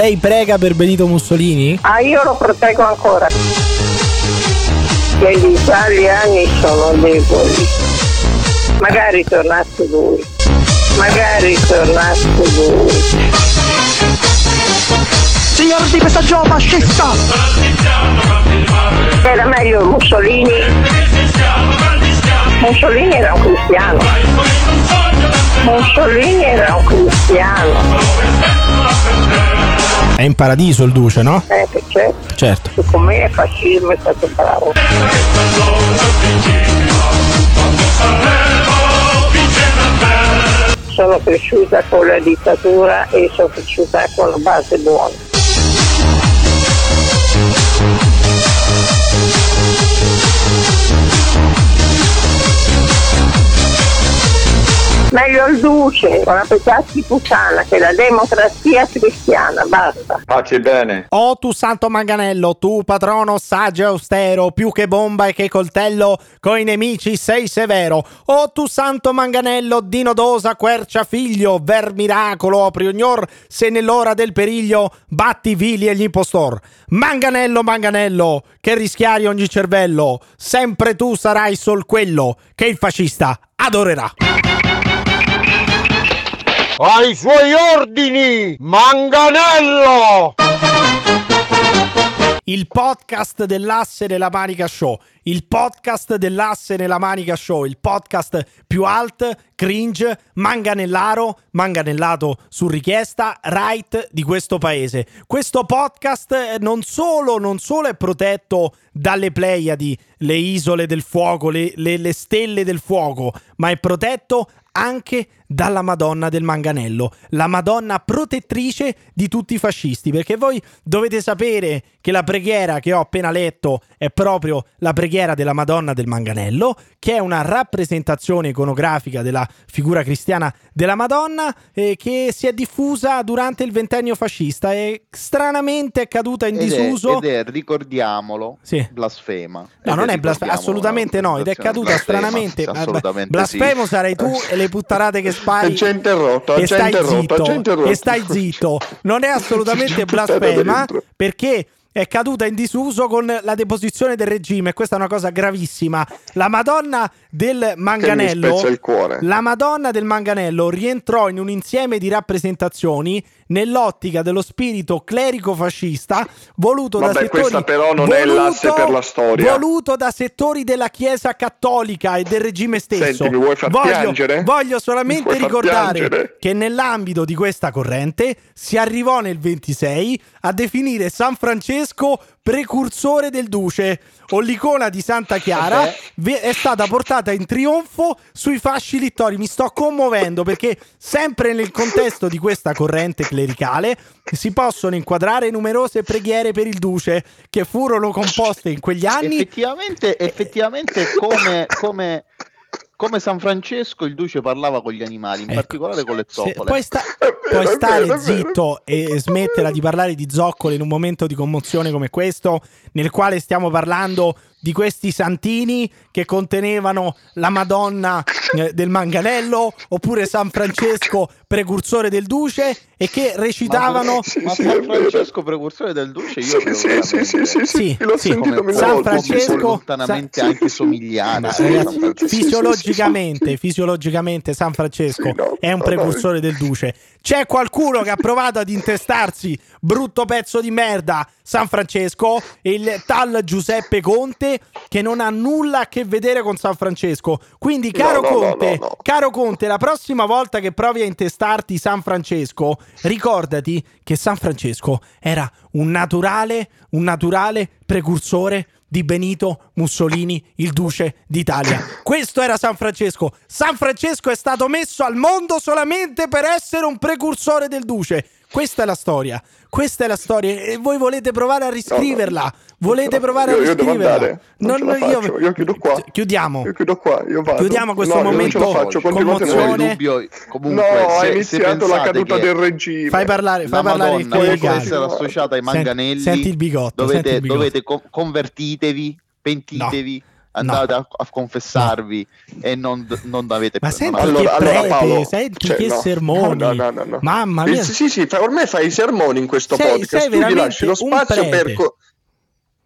lei prega per Benito Mussolini? Ah, io lo proteggo ancora. Che gli italiani sono deboli. Magari tornasse lui. Magari tornasse lui. Signor di Pessaggio fascista! Era meglio Mussolini. Mussolini era un cristiano. Mussolini era un cristiano. È in paradiso il duce, no? Eh, che certo. Certo. Con me è fascismo è stato bravo. Sono cresciuta con la dittatura e sono cresciuta con la base buona. Meglio il duce con la pezzazzi puttana che la democrazia cristiana, basta. Pace e bene. Oh tu santo manganello, tu patrono saggio e austero, più che bomba e che coltello, coi nemici sei severo. Oh tu santo manganello, Dino Dosa, quercia figlio, ver miracolo, apri ognor, se nell'ora del periglio batti vili e gli impostor. Manganello, manganello, che rischiari ogni cervello, sempre tu sarai sol quello che il fascista adorerà. Ai suoi ordini, Manganello! Il podcast dell'asse nella manica show, il podcast dell'asse nella manica show, il podcast più alt, cringe, manganellaro, manganellato su richiesta, right di questo paese. Questo podcast eh, non solo, non solo è protetto dalle Pleiadi, le isole del fuoco, le, le, le stelle del fuoco, ma è protetto anche dalla Madonna del Manganello, la Madonna protettrice di tutti i fascisti, perché voi dovete sapere che la preghiera che ho appena letto è proprio la preghiera della Madonna del Manganello, che è una rappresentazione iconografica della figura cristiana della Madonna eh, che si è diffusa durante il ventennio fascista e stranamente è caduta in Ed è, disuso. ed è, ricordiamolo, Sì. blasfema. No, Ed non è ricordiamolo, assolutamente no, ed è caduta blasfema, stranamente. assolutamente Blasfemo sì. sarai tu e le puttanate che spari. Ha interrotto, e ha stai interrotto, zitto, ha interrotto. e stai zitto. Non è assolutamente blasfema perché è caduta in disuso con la deposizione del regime. Questa è una cosa gravissima. La Madonna del Manganello, la Madonna del Manganello rientrò in un insieme di rappresentazioni nell'ottica dello spirito clerico-fascista voluto da Vabbè, settori questa però non è l'asse per la storia. voluto da settori della Chiesa cattolica e del regime stesso. Senti, vuoi far voglio, piangere? voglio solamente ricordare piangere? che nell'ambito di questa corrente si arrivò nel 26 a definire San Francesco precursore del duce o l'icona di Santa Chiara Vabbè. ve- è stata portata in trionfo sui fasci littori. Mi sto commuovendo perché sempre nel contesto di questa corrente clericale si possono inquadrare numerose preghiere per il duce che furono composte in quegli anni. Effettivamente, effettivamente come, come, come San Francesco il duce parlava con gli animali, in Ecco. particolare con le zoccole. puoi, sta- puoi stare zitto e smetterla di parlare di zoccole in un momento di commozione come questo, nel quale stiamo parlando di questi santini che contenevano la Madonna eh, del Manganello oppure San Francesco precursore del Duce e che recitavano Ma Sì, sì, San. Francesco precursore del duce io Sì, sì, sì, sì, sì, Sì, l'ho sì. sentito come San. Francesco- lontanamente Sa- anche somigliare. Ma, Sì, ragazzi, fisiologicamente, sì, sì. fisiologicamente San Francesco Sì, no, è un no, precursore del duce. C'è qualcuno che ha provato ad intestarsi, brutto pezzo di merda, San Francesco, il tal Giuseppe Conte, che non ha nulla a che vedere con San Francesco. Quindi, caro No, no, Conte, no. caro Conte, la prossima volta che provi a intestarti San Francesco, ricordati che San Francesco era un naturale, un naturale precursore di Benito Mussolini, il duce d'Italia. Questo era San Francesco. San Francesco è stato messo al mondo solamente per essere un precursore del duce. Questa è la storia. Questa è la storia e voi volete provare a riscriverla. Volete provare a Io- io devo riscriverla. andare, non ce la faccio, io chiudo qua. Chiudiamo. Io chiudo qua, io vado. Chiudiamo questo No, io momento Non ce la faccio, commozione. dubbio, comunque, No, se- è se iniziato la caduta del regime. Fai parlare, fai la parlare il può clericale. essere associata ai Senti- manganelli senti il bigotto, dovete, senti il bigotto. dovete co- convertitevi pentitevi andate a, a, confessarvi e non, non avete Ma senti allora, che allora, prete, Paolo, senti cioè, che no, sermoni. No, no, no, Mamma mia. sì, sì, ormai fai i sermoni in questo sei, podcast, sei tu gli lasci lo spazio per... Co-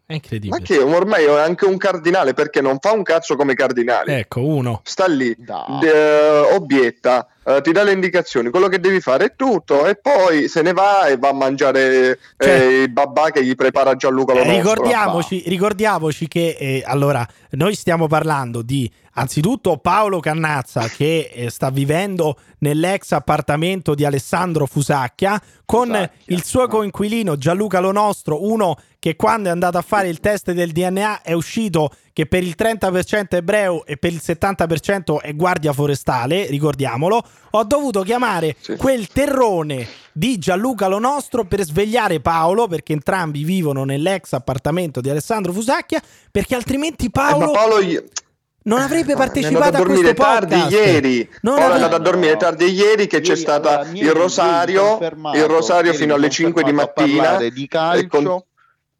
è incredibile. Ma che ormai è anche un cardinale perché non fa un cazzo come cardinale. Ecco, uno. Sta lì, de, obietta, uh, ti dà le indicazioni, quello che devi fare è tutto e poi se ne va e va a mangiare cioè, eh, il babà che gli prepara Gianluca Lo ricordiamoci, ricordiamoci che eh, allora noi stiamo parlando di Anzitutto Paolo Cannazza che eh, sta vivendo nell'ex appartamento di Alessandro Fusacchia con Fusacchia. il suo coinquilino Gianluca Lo Nostro, uno che quando è andato a fare il test del DNA è uscito che per il 30% è ebreo e per il 70% è guardia forestale, ricordiamolo. Ho dovuto chiamare sì. quel terrone di Gianluca Lo Nostro per svegliare Paolo, perché entrambi vivono nell'ex appartamento di Alessandro Fusacchia, perché altrimenti Paolo... Eh, Paolo non avrebbe partecipato a questo tardi podcast. ieri. Non Ora è andato a dormire tardi ieri che ieri, c'è stato il rosario, il rosario fino alle 5 di mattina di calcio. Con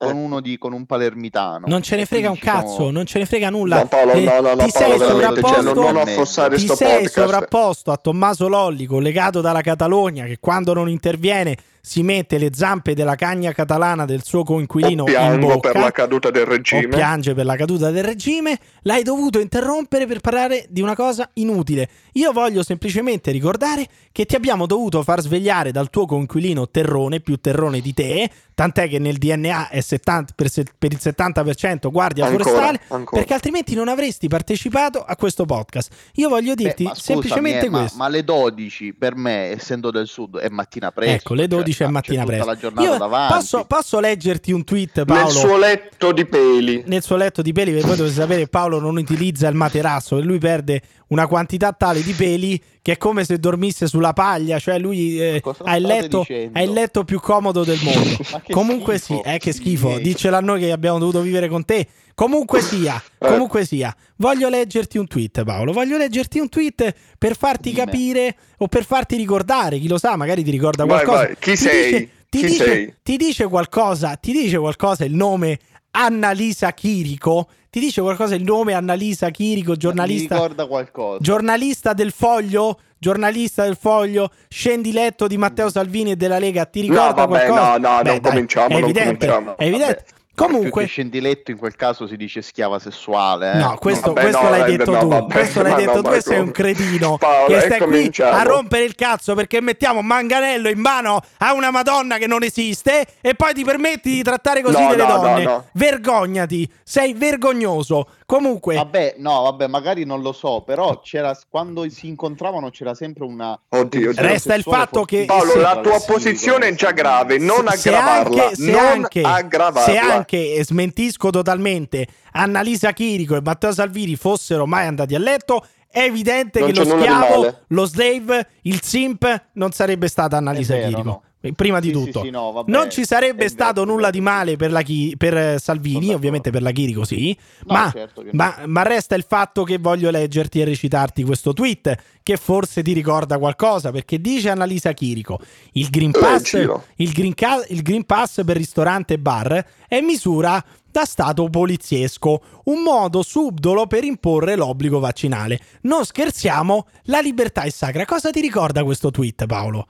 con uno di, con un palermitano. Non ce ne frega un diciamo... cazzo, non ce ne frega nulla. No, Paolo, eh, no, no, no, ti Paolo, sei sovrapposto, cioè, non, non affossare ti sei sovrapposto a Tommaso Lolli, collegato dalla Catalogna, che quando non interviene si mette le zampe della cagna catalana del suo coinquilino o in bocca, per la caduta del regime. O piange per la caduta del regime. L'hai dovuto interrompere per parlare di una cosa inutile. Io voglio semplicemente ricordare che ti abbiamo dovuto far svegliare dal tuo coinquilino terrone, più terrone di te, tant'è che nel DNA è 70, per, per, il 70% guardia ancora, forestale, ancora. perché altrimenti non avresti partecipato a questo podcast. Io voglio dirti Beh, scusami, semplicemente eh, questo. Ma, ma, le 12 per me, essendo del sud, è mattina presto. Ecco, le 12 cioè, è mattina presto. Posso, posso, leggerti un tweet, Paolo? Nel suo letto di peli. Nel suo letto di peli, perché voi dovete sapere che Paolo non utilizza il materasso e lui perde una quantità tale di peli che è come se dormisse sulla paglia, cioè lui eh, ha, il letto, ha, il letto, più comodo del mondo. Comunque schifo. sì, eh, che schifo, dicela a noi che abbiamo dovuto vivere con te. Comunque sia, eh. comunque sia, voglio leggerti un tweet, Paolo. Voglio leggerti un tweet per farti Dime. capire o per farti ricordare. Chi lo sa, magari ti ricorda qualcosa. Vai, vai. Chi ti sei? Dice, ti, Chi dice, sei? ti dice qualcosa? Ti dice qualcosa il nome Annalisa Chirico? Ti dice qualcosa il nome Annalisa Chirico, giornalista? Mi ricorda qualcosa. Giornalista del Foglio? Giornalista del Foglio, scendi letto di Matteo Salvini e della Lega, ti ricorda no, vabbè, qualcosa? No, no, Beh, non dai, cominciamo, è evidente, cominciamo. È evidente. Comunque, scendiletto in quel caso si dice schiava sessuale. Eh? No, questo, vabbè, questo no, l'hai detto no, tu. Vabbè, questo l'hai detto tu. Sei un cretino Paolo, che stai qui a rompere il cazzo perché mettiamo manganello in mano a una Madonna che non esiste e poi ti permetti di trattare così no, delle donne. Vergognati, sei vergognoso. Comunque, vabbè, no, vabbè, magari non lo so, però c'era quando si incontravano c'era sempre una. Oddio, resta il fatto che Paolo, la tua posizione è già grave, non aggravarla. Se anche, non aggravarla. Se anche smentisco totalmente. Annalisa Chirico e Matteo Salvini fossero mai andati a letto, è evidente non che lo schiavo, lo slave, il simp non sarebbe stata Annalisa vero, Chirico. No. Prima di sì, tutto, sì, sì, no, vabbè, non ci sarebbe stato vero, nulla di male per, chi, per Salvini, ovviamente per la Chirico sì, no, ma, certo ma, ma, resta il fatto che voglio leggerti e recitarti questo tweet che forse ti ricorda qualcosa perché dice Annalisa Chirico: il Green Pass, il Green, il Green Pass per ristorante e bar è misura da stato poliziesco, un modo subdolo per imporre l'obbligo vaccinale. Non scherziamo, la libertà è sacra. Cosa ti ricorda questo tweet, Paolo?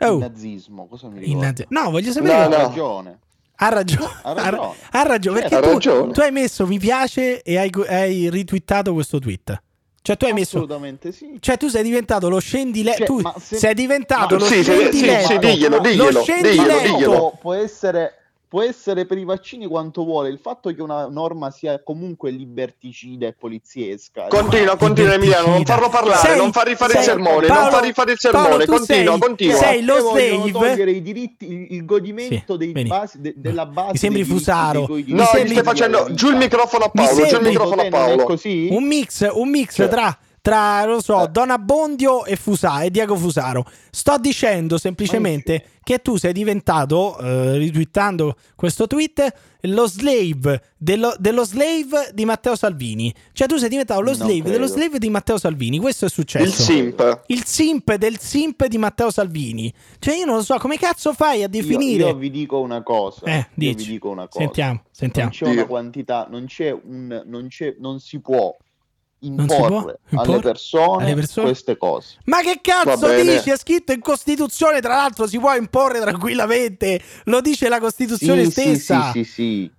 Oh. Il nazismo, cosa mi ricorda? Nazi- no, voglio sapere. No, no. ragione. Ha ragione, ha ragione, ha ragione perché ha tu, ragione. tu, hai messo mi piace e hai, hai ritwittato questo tweet. Cioè tu hai messo Assolutamente sì. Cioè tu sei diventato lo scendiletto, cioè, tu se... sei diventato no, lo sì, scendiletto. Sì, sì, diglielo, diglielo, lo scendiletto. Diglielo, diglielo. Può essere può essere per i vaccini quanto vuole, il fatto che una norma sia comunque liberticida e poliziesca. Continua, continua Emiliano, non farlo parlare, sei, non far rifare sei, il sermone, Paolo, non far rifare il sermone, Paolo, continua, sei, continua. Sei lo slave. togliere i diritti, il, il godimento sì, dei basi, de, della base. Mi sembri Fusaro. no, gli stai facendo giù il microfono a Paolo, giù il microfono a Paolo. Un mix, un mix cioè. tra tra, non lo so, Eh. Don Abbondio e, Fusa- e Diego Fusaro. Sto dicendo semplicemente che tu sei diventato, eh, ritwittando questo tweet, lo slave dello, dello slave di Matteo Salvini. Cioè tu sei diventato lo Non slave dello slave di Matteo Salvini. Questo è successo. Il simp. Il simp del simp di Matteo Salvini. Cioè io non lo so, come cazzo fai a Io, definire... io vi dico una cosa. Eh, io vi dici. dico una cosa. Sentiamo, sentiamo. Non c'è una quantità, non c'è un, non c'è, non si può imporre, imporre alle, persone alle persone? queste cose. Ma che cazzo dici? È scritto in Costituzione, tra l'altro si può imporre tranquillamente. Lo dice la Costituzione Sì, stessa. Sì, sì, sì, sì.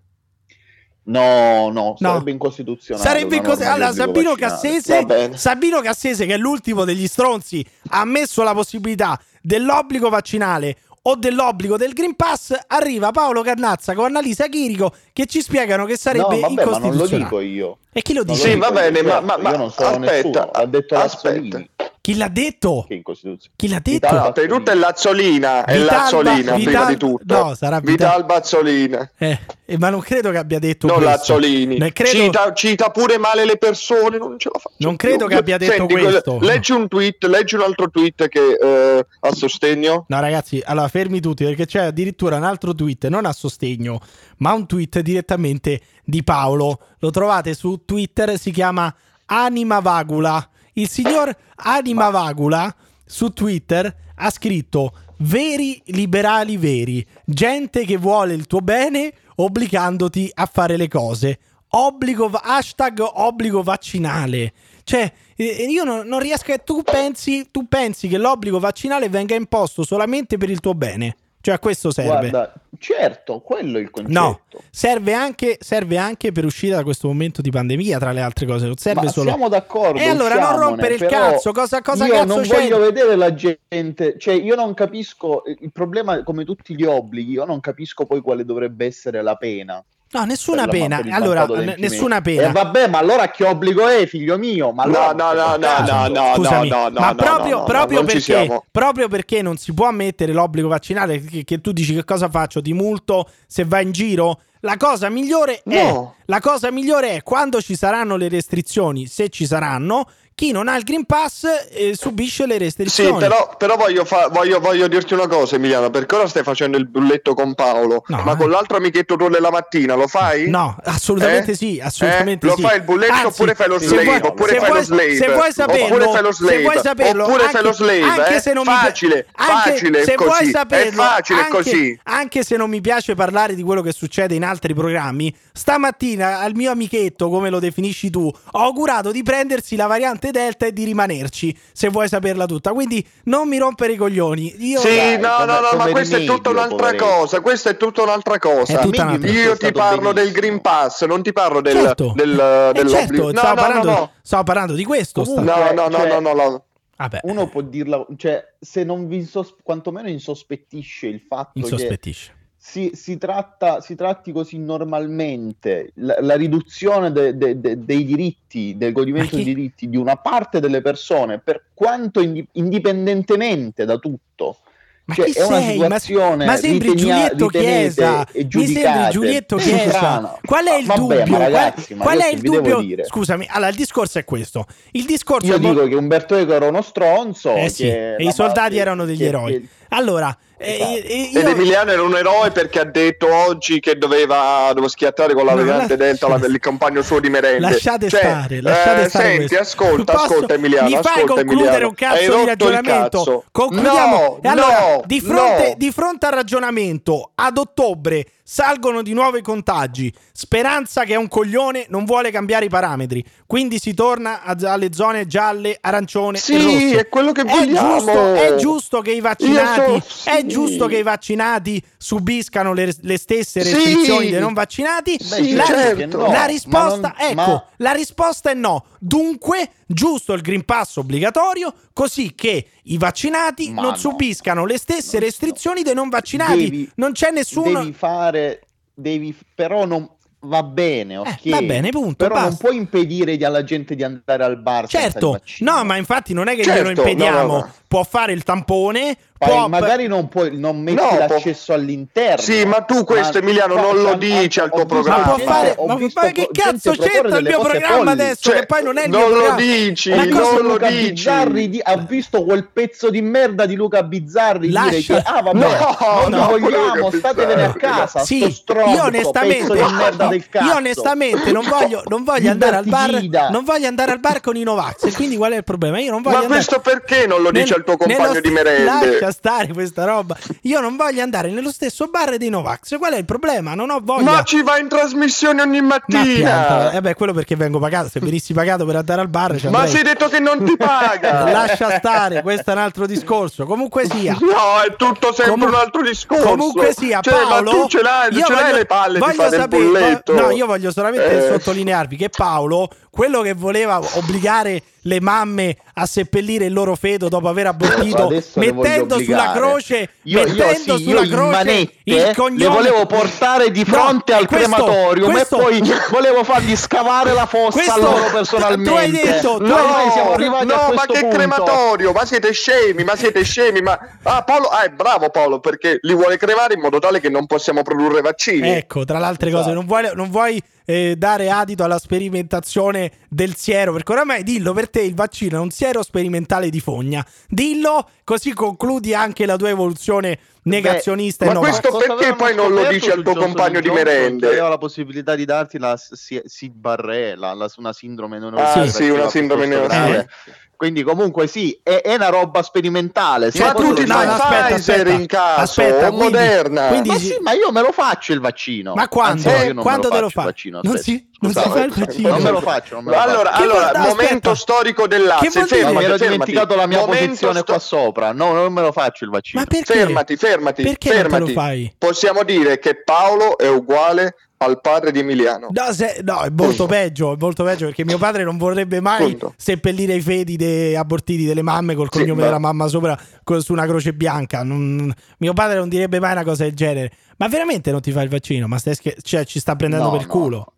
No, no, sarebbe incostituzionale. Sarebbe una incos- norma di allora, Sabino Cassese. Sabino Cassese, che è l'ultimo degli stronzi, ha messo la possibilità dell'obbligo vaccinale o dell'obbligo del Green Pass. Arriva Paolo Cannazza con Annalisa Chirico che ci spiegano che No, sarebbe vabbè, ma non lo incostituzionale. dico io. E chi lo dice? Sì, va bene, ma- ma- ma- io non sono aspetta, nessuno, l'ha detto aspetta. Lazzolini Chi l'ha detto? che è in Costituzione. Chi l'ha detto? Vital- No, prima di tutto è Lazzolina, è Vitalba- Lazzolina prima Vital- di tutto. no, sarà Vital- Vital Bazzolina. Eh, eh, ma non credo che abbia detto Non questo. Lazzolini. Ne credo- Cita, cita pure male le persone, non ce la faccio. Non più. credo che abbia detto Senti, questo. quel- leggi un tweet, leggi un altro tweet che eh, a sostegno. No, ragazzi, allora fermi tutti perché c'è addirittura un altro tweet, non a sostegno, ma un tweet direttamente di Paolo. Lo trovate su Twitter, si chiama Anima Vagula. Il signor Anima Vagula su Twitter ha scritto veri liberali veri, gente che vuole il tuo bene obbligandoti a fare le cose. Obbligo, hashtag obbligo vaccinale. Cioè, io non, non riesco a... Tu pensi, tu pensi che l'obbligo vaccinale venga imposto solamente per il tuo bene? Cioè, a questo serve. Guarda, certo, quello è il concetto. No, serve anche, serve anche per uscire da questo momento di pandemia, tra le altre cose. Non serve Ma solo. siamo d'accordo. E allora non rompere il cazzo, cosa- cosa io cazzo non c'è? voglio vedere la gente, cioè io non capisco il problema come tutti gli obblighi, io non capisco poi quale dovrebbe essere la pena. No, nessuna pena. Allora, nessuna pena. E vabbè, ma allora che obbligo è, figlio mio? Ma No, allora- no, no, no, no, no, Scusami, no, no, ma no, proprio, no, no, proprio ci perché, proprio perché non si può ammettere l'obbligo vaccinale, che, che tu dici che cosa faccio? Ti multo se vai in giro? La cosa migliore è No. la cosa migliore è quando ci saranno le restrizioni, se ci saranno, chi non ha il Green Pass eh, subisce le Sì, restrizioni. però, però voglio, fa- voglio, voglio dirti una cosa, Emiliano. Perché ora stai facendo il bulletto con Paolo, No, ma eh. con l'altro amichetto tuo della mattina lo fai? No, assolutamente Eh? sì, assolutamente Eh? Lo sì. fai il bulletto Anzi, oppure fai lo slave? vuoi- oppure fai vuoi- lo slave? Se vuoi saperlo, oppure fai lo slave? se vuoi saperlo, oppure anche, fai lo slave? anche eh? se non mi facile, anche facile se così. vuoi saperlo, è facile anche, così. Anche se non mi piace parlare di quello che succede in altri programmi, stamattina al mio amichetto, come lo definisci tu, ho augurato di prendersi la variante Delta e di rimanerci, se vuoi saperla tutta. Quindi non mi rompere i coglioni. Io Sì, Dai, no, come- no, no, ma questa è tutta un'altra cosa. Questa è tutta un'altra cosa. Io ti parlo del. Green Pass, non ti parlo del, certo, del, Eh, dell'obbligo. certo, no, stavo, no, parlando, no, no. stavo parlando di questo. No, no, no, Cioè- no, no, no. Vabbè, Uno può dirla, cioè, se non vi sos- quantomeno insospettisce il fatto che insospettisce. Si, si tratta, si tratti così normalmente la, la riduzione de- de- de- dei diritti, del godimento Ma dei diritti di una parte delle persone, per quanto indi- indipendentemente da tutto. Ma Cioè, è una sei? Ma, situazione ma sembri ritegna- Giulietto Chiesa. e Mi sembri Giulietto Chiesa. Qual è il Vabbè, dubbio? ma Qual- ragazzi, ma qual, io è il dubbio? Scusami, allora il discorso è questo. Il discorso Io è dico che Umberto Eco era uno stronzo. Eh sì, e i soldati parte- erano degli che- eroi. che- Allora, eh, Esatto. eh, Ed io- Emiliano era un eroe perché ha detto oggi che doveva, doveva schiattare con la No, variante la- la- il compagno suo di merende. Lasciate Cioè, stare, lasciate eh, stare Senti, questo. ascolta, Posso- ascolta Emiliano. Mi fai ascolta, concludere Emiliano. un cazzo Hai di ragionamento? cazzo. Concludiamo. No, allora, no, di, fronte, no. di fronte al ragionamento, ad ottobre salgono di nuovo i contagi. Speranza che è un coglione non vuole cambiare i parametri. Quindi si torna a- alle zone gialle, arancione Sì, e rosse. è quello che È vogliamo. giusto, è giusto che i vaccinati, so- è sì. giusto che i vaccinati subiscano le, le stesse Sì. restrizioni dei non vaccinati. Sì, la, certo. no, la ma risposta, non- ecco, ma- la risposta è no. Dunque, giusto il Green Pass obbligatorio, così che i vaccinati Ma non no. subiscano le stesse Non- restrizioni dei non vaccinati. Devi- non c'è nessuno. Devi fare, devi, però non va bene, ok? Eh, va bene, punto, Però non basta. puoi impedire di- alla gente di andare al bar Certo, no, ma infatti non è che Certo, glielo impediamo. no, no, no. Può fare il tampone, può magari non, puoi, non metti No, può- l'accesso all'interno. Sì, ma tu questo, Emiliano, non lo dici al tuo programma. Ma fare, ma, visto ma che cazzo c'entra il mio programma folli. adesso? Cioè, che poi non è il non mio lo programma. dici, Ma Ma non lo Luca dici. Bizzarri di- ha visto quel pezzo di merda di Luca Bizzarri dire Lascia- che ah vabbè No, non no, vogliamo statevene a casa Sì, sto stronzo, io onestamente, pezzo di merda del cazzo io onestamente non voglio, non voglio andare al bar, non voglio andare al bar con i Novax. Quindi qual è il problema? Io non voglio Ma questo perché non lo dici Nel- al tuo compagno di st- merende? Lascia stare questa roba. Io non voglio andare nello stesso bar dei Novax. Qual è il problema? Non ho voglia. Ma ci vai in trasmissione ogni mattina! Eh beh, quello perché vengo pagato. Se venissi pagato per andare al bar, Ma è detto che non ti paga! Lascia stare, questo è un altro discorso. Comunque sia. No, è tutto sempre Comu- un altro discorso. Comunque sia, Cioè, Paolo. ma tu ce l'hai, io ce l'hai voglio- le palle di voglio fare sapere- il. No, io voglio solamente Eh. sottolinearvi che Paolo, quello che voleva obbligare le mamme a seppellire il loro feto dopo aver abortito, mettendo sulla croce, io, io mettendo sì, sulla io croce manette il cognome. le volevo portare di No, fronte al questo- crematorium questo- e poi volevo fargli scavare la fossa Questo- a loro personalmente tu hai detto- tu no, hai siamo arrivati a no, ma che punto. crematorio? Ma siete scemi, ma siete scemi. Ma ah, Paolo, ah, è bravo Paolo perché li vuole cremare in modo tale che non possiamo produrre vaccini. Ecco, tra le altre cose, Esatto. non vuoi, non vuoi, eh, dare adito alla sperimentazione del siero, perché oramai dillo per te il vaccino è un siero sperimentale di fogna. Dillo, così concludi anche la tua evoluzione negazionista ma e Novax. questo- Cosa perché poi non lo dici al tuo compagno di merende? Che aveva la possibilità di darti la si- Sidbarré, la, la- una sindrome non Ah, sì, una sindrome neurale. Eh. Quindi comunque sì, è, è una roba sperimentale. Cioè, Ma tu ti fai no, Pfizer aspetta, aspetta, in caso, aspetta, o quindi- Moderna. quindi- Ma sì, ma io me lo faccio il vaccino. Ma quando? Anzi, no, io non Quando me te lo lo faccio fa? il vaccino. Non si- non si fa il vaccino. Non me lo faccio. Non me lo allora, faccio. Allora vuol- momento aspetta. storico del Lazio. No, Fermati, mi ero dimenticato la mia Momento posizione sto- qua sopra. No, non me lo faccio il vaccino. Ma perché? Fermati, fermati, Perché non te fermati. lo fai? Possiamo dire che Paolo è uguale al padre di Emiliano. No, se- no, è molto Punto. peggio, è molto peggio perché mio padre non vorrebbe mai Punto. seppellire i feti dei abortiti delle mamme col Sì, cognome ma- della mamma sopra co- su una croce bianca. Non- mio padre non direbbe mai una cosa del genere. Ma veramente non ti fai il vaccino? Ma stai scher- cioè, ci sta prendendo No, per no, culo?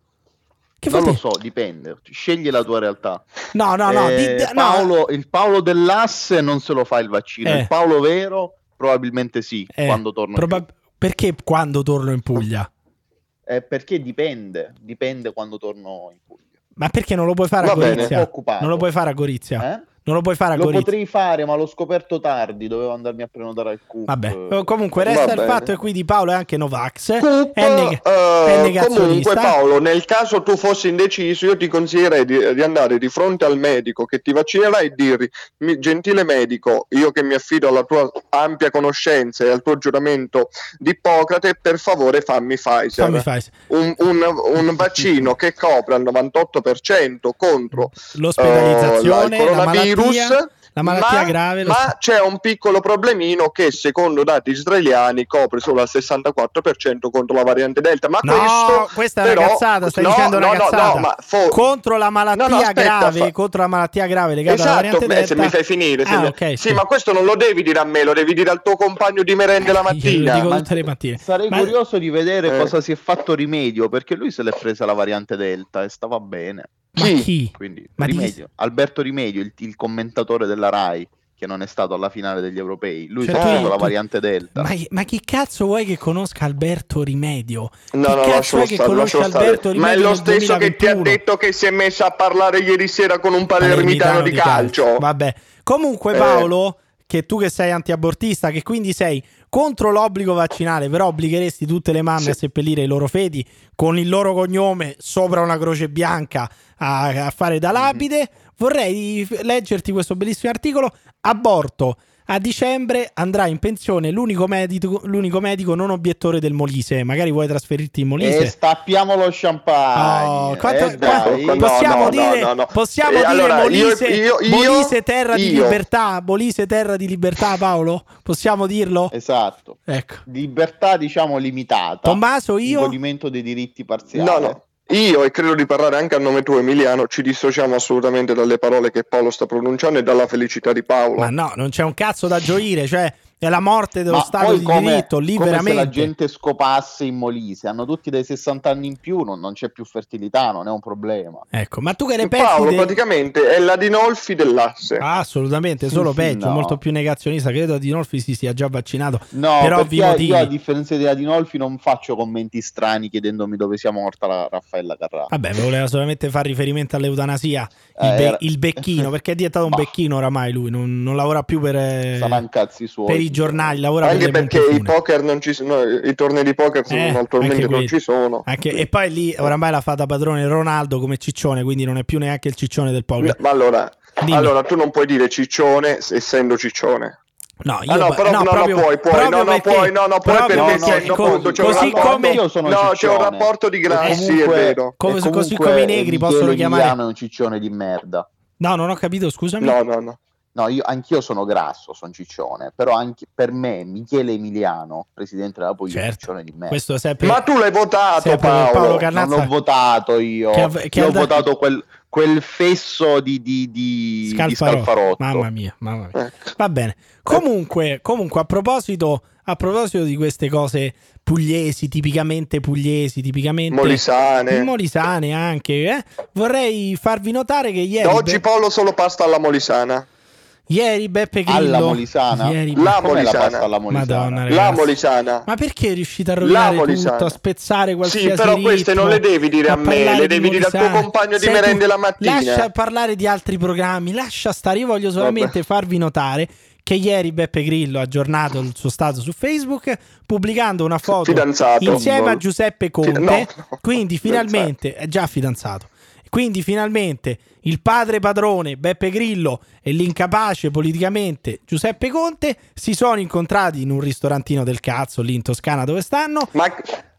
Che non lo so, dipende. Scegli la tua realtà. No, no, no, Eh, di- di- no. Paolo, il Paolo dell'asse non se lo fa il vaccino. Eh. Il Paolo vero probabilmente sì, Eh, quando torno proba- perché quando torno in Puglia? Eh, perché dipende, dipende quando torno in Puglia. Ma perché non lo puoi fare Va a bene. Gorizia? Occupato. Non lo puoi fare a Gorizia? Eh? Non lo puoi fare a Lo Gorizia? potrei fare, ma l'ho scoperto tardi. Dovevo andarmi a prenotare al CUP. Vabbè, Eh, comunque resta Va il bene. fatto che quindi Paolo è anche Novax. Coop, è, neg- eh, è comunque Paolo, nel caso tu fossi indeciso, io ti consiglierei di, di andare di fronte al medico che ti vaccinerà e dirgli, "Mi- gentile medico, io che mi affido alla tua ampia conoscenza e al tuo giuramento di Ippocrate, per favore fammi Pfizer. Fammi fare Un, un- un vaccino che copre al 98% contro l'ospedalizzazione, eh, il la coronavirus, malattia, la malattia ma, grave. ma c'è un piccolo problemino che secondo dati israeliani copre solo al 64% contro la variante Delta. Ma No, questo questa è una però- cazzata, stai no, dicendo una no, no, cazzata. no, ma fo- contro la malattia No, no, aspetta, grave, fa- contro la malattia grave legata alla Esatto, variante beh, Delta. se mi fai finire. Ah, mi- ok, sì, ma questo non lo devi dire a me, lo devi dire al tuo compagno di merende la Io lo mattina. dico tutte le mattine. Sarei Ma- curioso di vedere Eh. cosa si è fatto rimedio perché lui se l'è presa la variante Delta e stava bene. Ma Chi? chi? Quindi, Ma di- rimedio. Alberto Rimedio, il, il commentatore della Rai, che non è stato alla finale degli europei. Lui Cioè, tu- preso la variante Delta. Ma, ma chi cazzo vuoi che conosca Alberto Rimedio? No, Chi no, cazzo è che stare, stare. Alberto Ma è Rimedio lo stesso che ti ha 2021? detto che si è messo a parlare ieri sera con un palermitano di calcio. Vabbè. Comunque Eh. Paolo, che tu che sei antiabortista, che quindi sei contro l'obbligo vaccinale, però obbligheresti tutte le mamme Sì. a seppellire i loro feti con il loro cognome sopra una croce bianca a, a fare Mhm. da lapide, vorrei f- leggerti questo bellissimo articolo. Aborto. A dicembre andrà in pensione l'unico medico, l'unico medico non obiettore del Molise. Magari vuoi trasferirti in Molise? E stappiamo lo champagne. Oh, quanto- Eh, qua- dai. no, possiamo no, dire, no, no. possiamo Eh, dire allora, Molise, io- io- Molise terra di io- libertà, Molise terra di libertà, Paolo? Possiamo dirlo? Esatto. Ecco. Libertà, diciamo, limitata. Tommaso, io Godimento dei diritti parziali. No, no. Io, e credo di parlare anche a nome tuo, Emiliano, ci dissociamo assolutamente dalle parole che Paolo sta pronunciando e dalla felicità di Paolo. Ma no, non c'è un cazzo da gioire, cioè è la morte dello Ma Stato di come- diritto, lì come veramente. se la gente scopasse in Molise, hanno tutti dei 60 anni in più, non, non c'è più fertilità, non è un problema. Ecco, ma tu che ne pensi? Paolo de- praticamente è la Dinolfi dell'asse. Ah, assolutamente, solo peggio, No. molto più negazionista. Credo Adinolfi si sia già vaccinato. No, Per perché ovvi io, motivi. a differenza di Adinolfi non faccio commenti strani chiedendomi dove sia morta la Raffaella Carrà. Vabbè, voleva solamente fare riferimento all'eutanasia, il, Eh, be- era- il becchino, perché è diventato un becchino oramai lui, non, non lavora più per, eh, suoi. per i giornali, lavora Anche per perché i poker non ci sono, i tornei di poker sono- Eh, attualmente non ci sono. Anche- e poi lì oramai l'ha fatta padrone Ronaldo come ciccione, quindi non è più neanche il ciccione del poker. Ma allora, allora tu non puoi dire ciccione essendo ciccione. No, io Ah, no, però no, no, proprio- puoi, puoi, proprio no, no, perché- puoi, no, no, puoi proprio perché perché essendo co- appunto c'è un così rapporto- come Io sono No, c'è un ciccione. rapporto di grassi, comunque- è vero. Come- e così come i negri possono chiamare- un ciccione di merda. No, non ho capito, scusami. No, no, no. No, io, anch'io sono grasso, sono ciccione, però anche per me Michele Emiliano, presidente della Puglia, è Certo. ciccione di è sempre Ma tu l'hai votato, Paolo. Paolo Carnazza. non ho votato io, Che av- che io ho da- votato quel, quel fesso di, di, di, di Scalfarotto. Scalfarotto. Mamma mia, mamma mia. Ecco. Va bene. Comunque, comunque a proposito a proposito di queste cose pugliesi, tipicamente pugliesi, tipicamente Molisane. molisane anche, eh, vorrei farvi notare che ieri Da oggi Paolo solo pasta alla molisana. Ieri Beppe Grillo Alla Molisana? ieri La Molisana. pasta alla Molisana? Madonna, La molisana. Ma perché è riuscita a rovinare tutto, a spezzare qualsiasi Sì, però queste ritmo, non le devi dire a me, parlare le di devi dire al tuo compagno di Sei merende la mattina. Lascia parlare di altri programmi, lascia stare. Io voglio solamente Vabbè. farvi notare che ieri Beppe Grillo ha aggiornato il suo stato su Facebook pubblicando una foto Fidanzato. insieme a Non- Giuseppe Conte. no, no. Quindi finalmente è già fidanzato. Quindi finalmente il padre padrone Beppe Grillo e l'incapace politicamente Giuseppe Conte si sono incontrati in un ristorantino del cazzo lì in Toscana dove stanno. Ma,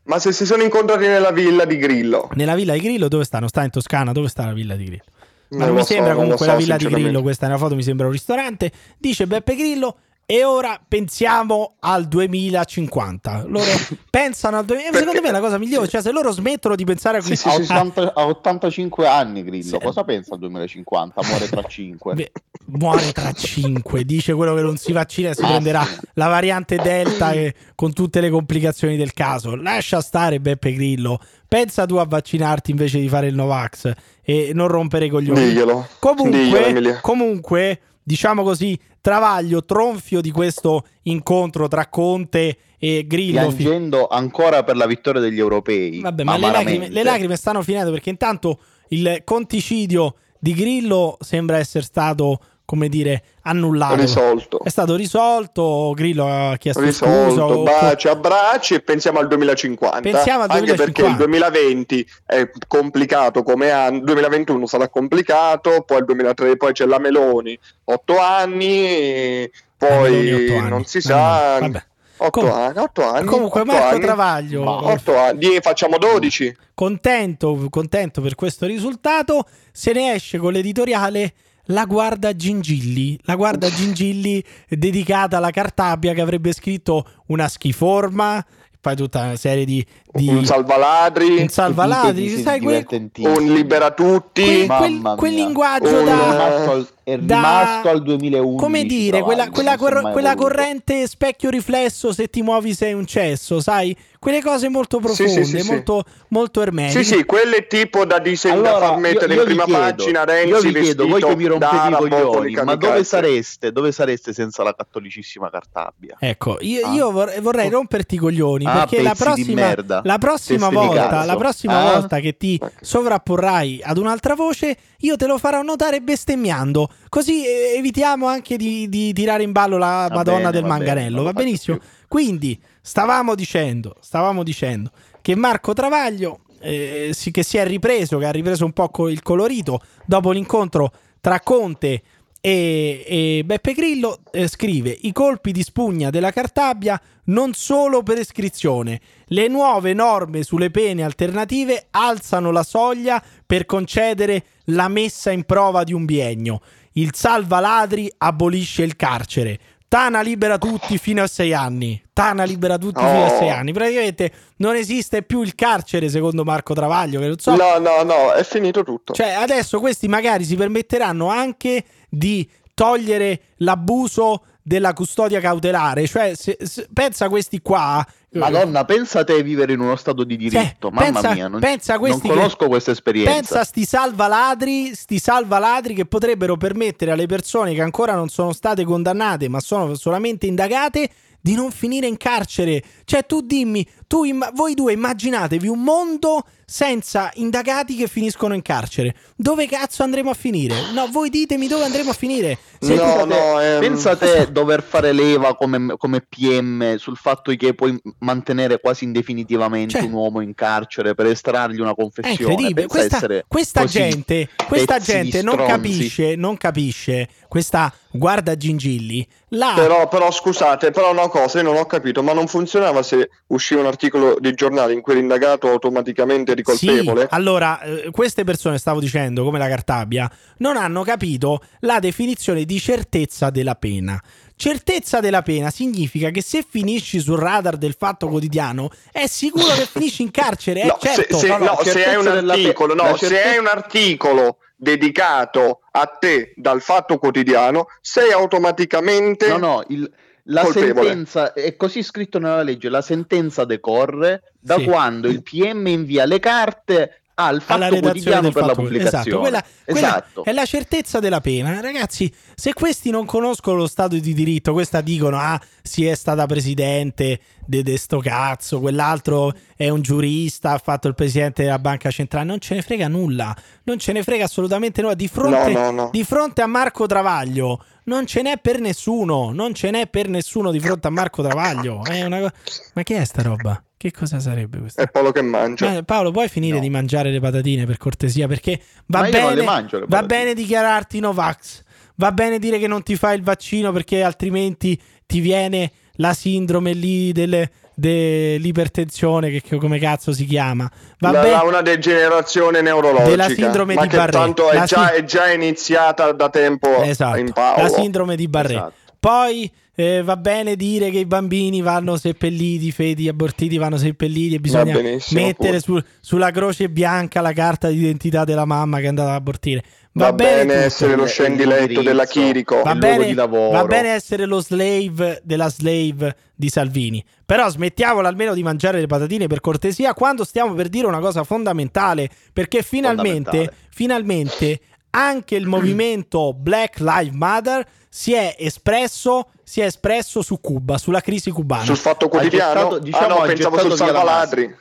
ma se si sono incontrati nella villa di Grillo? Nella villa di Grillo dove stanno? Sta in Toscana, dove sta la villa di Grillo? Ma Non non mi so, sembra comunque so, la villa di. Grillo, questa è una foto, mi sembra un ristorante. Dice Beppe Grillo e ora pensiamo al 2050. Loro pensano al 2050. Secondo me è la cosa migliore, cioè se loro smettono di pensare a Sì, sì, Ha, a- 80 ha 85 anni Grillo, Sì. cosa pensa al 2050? Muore tra 5. Beh, muore tra 5, dice quello che non si vaccina e si Ah, prenderà sì. la variante Delta e- con tutte le complicazioni del caso. Lascia stare Beppe Grillo, pensa tu a vaccinarti invece di fare il Novax e non rompere i coglioni. Diglielo. Diglielo, Comunque, Emilia. comunque, diciamo così, travaglio, tronfio di questo incontro tra Conte e Grillo. piangendo ancora per la vittoria degli europei. Vabbè, ma le lacrime, le lacrime stanno finendo perché intanto il conticidio di Grillo sembra essere stato, come dire, annullato. Risolto. È stato risolto, Grillo ha chiesto scusa. Risolto, o- baci, abbracci e pensiamo al 2050. Pensiamo al Anche perché 2050. il 2020 è complicato come anno, il 2021 sarà complicato, poi il 2003 poi c'è la Meloni, 8 anni, poi Meloni, anni. non si Eh, sa... vabbè. 8 Com- anni, 8 anni. Comunque, otto Marco anni. Travaglio, Ma 8 anni, facciamo 12. contento, contento per questo risultato, se ne esce con l'editoriale La guarda Gingilli, la guarda Gingilli dedicata alla Cartabia che avrebbe scritto una schiforma, poi tutta una serie di... di Un salvaladri, un salvaladri, sai quel, un libera tutti. quel, quel- quel linguaggio Un- da... È rimasto da- al 2011. Come dire, quella, quella cor- quella corrente specchio riflesso se ti muovi sei un cesso, sai? Quelle cose molto Sì, sì, profonde, sì, sì. molto, molto ermetiche. Sì, sì, quelle tipo da, disegno da Allora, far mettere io- io in prima chiedo, pagina Renzi io vi chiedo, voi che mi rompete i coglioni, ma dove sareste? Dove sareste senza la cattolicissima Cartabia? Ecco, io, Ah. io vorrei, vorrei romperti i coglioni Ah, perché la prossima, merda. la prossima volta, la prossima Ah? volta che ti sovrapporrai ad un'altra voce, io te lo farò notare bestemmiando, così eh, evitiamo anche di, di tirare in ballo la Va Madonna bene, del bene, Manganello, non va benissimo? Quindi, stavamo dicendo, stavamo dicendo che Marco Travaglio eh, che si è ripreso, che ha ripreso un po' il colorito dopo l'incontro tra Conte e, e Beppe Grillo, eh, scrive i colpi di spugna della Cartabia non solo per iscrizione. Le nuove norme sulle pene alternative alzano la soglia per concedere la messa in prova di un biennio. Il salva ladri abolisce il carcere. Tana libera tutti fino a sei anni. Tana libera tutti fino a Oh. sei anni. Praticamente non esiste più il carcere, secondo Marco Travaglio, che non so. No, no, no, è finito tutto. Cioè, adesso questi magari si permetteranno anche di togliere l'abuso della custodia cautelare. Cioè, se- se- pensa a questi qua. Madonna, pensa te vivere in uno stato di diritto. Sì, Mamma pensa- mia, non, pensa a non questi che- conosco questa esperienza. Pensa a sti salvaladri, sti salvaladri che potrebbero permettere alle persone che ancora non sono state condannate, ma sono solamente indagate, di non finire in carcere. Cioè, tu dimmi, tu imma- voi due immaginatevi un mondo senza indagati che finiscono in carcere. Dove cazzo andremo a finire? No, voi ditemi dove andremo a finire. Se No, tu- no, ehm, Pensa te dover fare leva come, come PM sul fatto che puoi mantenere quasi indefinitivamente Cioè- un uomo in carcere per estrargli una È confessione. incredibile. Pensa Questa, questa gente, questa gente non stronzi. capisce, non capisce questa guarda gingilli. La, Però, però scusate, però una cosa, io non ho capito, ma non funzionava se usciva un articolo di giornale in cui l'indagato automaticamente di colpevole? Sì, allora, eh, queste persone, stavo dicendo, come la Cartabia, non hanno capito la definizione di certezza della pena. Certezza della pena significa che se finisci sul radar del fatto quotidiano, è sicuro che finisci in carcere. Eh, No, certo. se, se- no, no, se certezza hai un articolo, no, la se certezza- hai un articolo dedicato a te dal fatto quotidiano, sei automaticamente No, no, il- la Colpevole. sentenza è così scritto nella legge, la sentenza decorre da Sì. quando il PM invia le carte al alla fatto redazione quotidiano del per la fatto pubblicazione. esatto, quella, quella Esatto. è la certezza della pena ragazzi se questi non conoscono lo stato di diritto questa dicono ah si è stata presidente de, de sto cazzo quell'altro è un giurista ha fatto il presidente della banca centrale non ce ne frega nulla non ce ne frega assolutamente nulla di fronte, No, no, no. Di fronte a Marco Travaglio non ce n'è per nessuno non ce n'è per nessuno di fronte a Marco Travaglio è una ma che è sta roba? Che cosa sarebbe questa? è Paolo che mangia. Eh, Paolo, puoi finire No. di mangiare le patatine per cortesia? Perché va Ma io non bene, le mangio le va bene dichiararti Novax, va bene dire che non ti fai il vaccino perché altrimenti ti viene la sindrome lì delle- dell'ipertensione, che, che come cazzo si chiama. Va La- bene. la- una degenerazione neurologica Della sindrome ma di che Barré. tanto è La già, è già iniziata da tempo Esatto, in Paolo la sindrome di Barré. Esatto. Poi eh, va bene dire che i bambini vanno seppelliti, i feti abortiti vanno seppelliti e bisogna mettere su- sulla croce bianca la carta d'identità della mamma che è andata ad abortire. Va, va, bene, tutto. essere lo Il- scendiletto della Chirico Va il luogo bene, di lavoro. va bene essere lo slave della slave di Salvini. Però smettiamola almeno di mangiare le patatine per cortesia quando stiamo per dire una cosa fondamentale. Perché finalmente, Fondamentale. finalmente anche il movimento Black Lives Matter si è espresso, si è espresso su Cuba, sulla crisi cubana. sul fatto quotidiano gettato- diciamo, ah no ha pensavo gettato sul via la salvaladri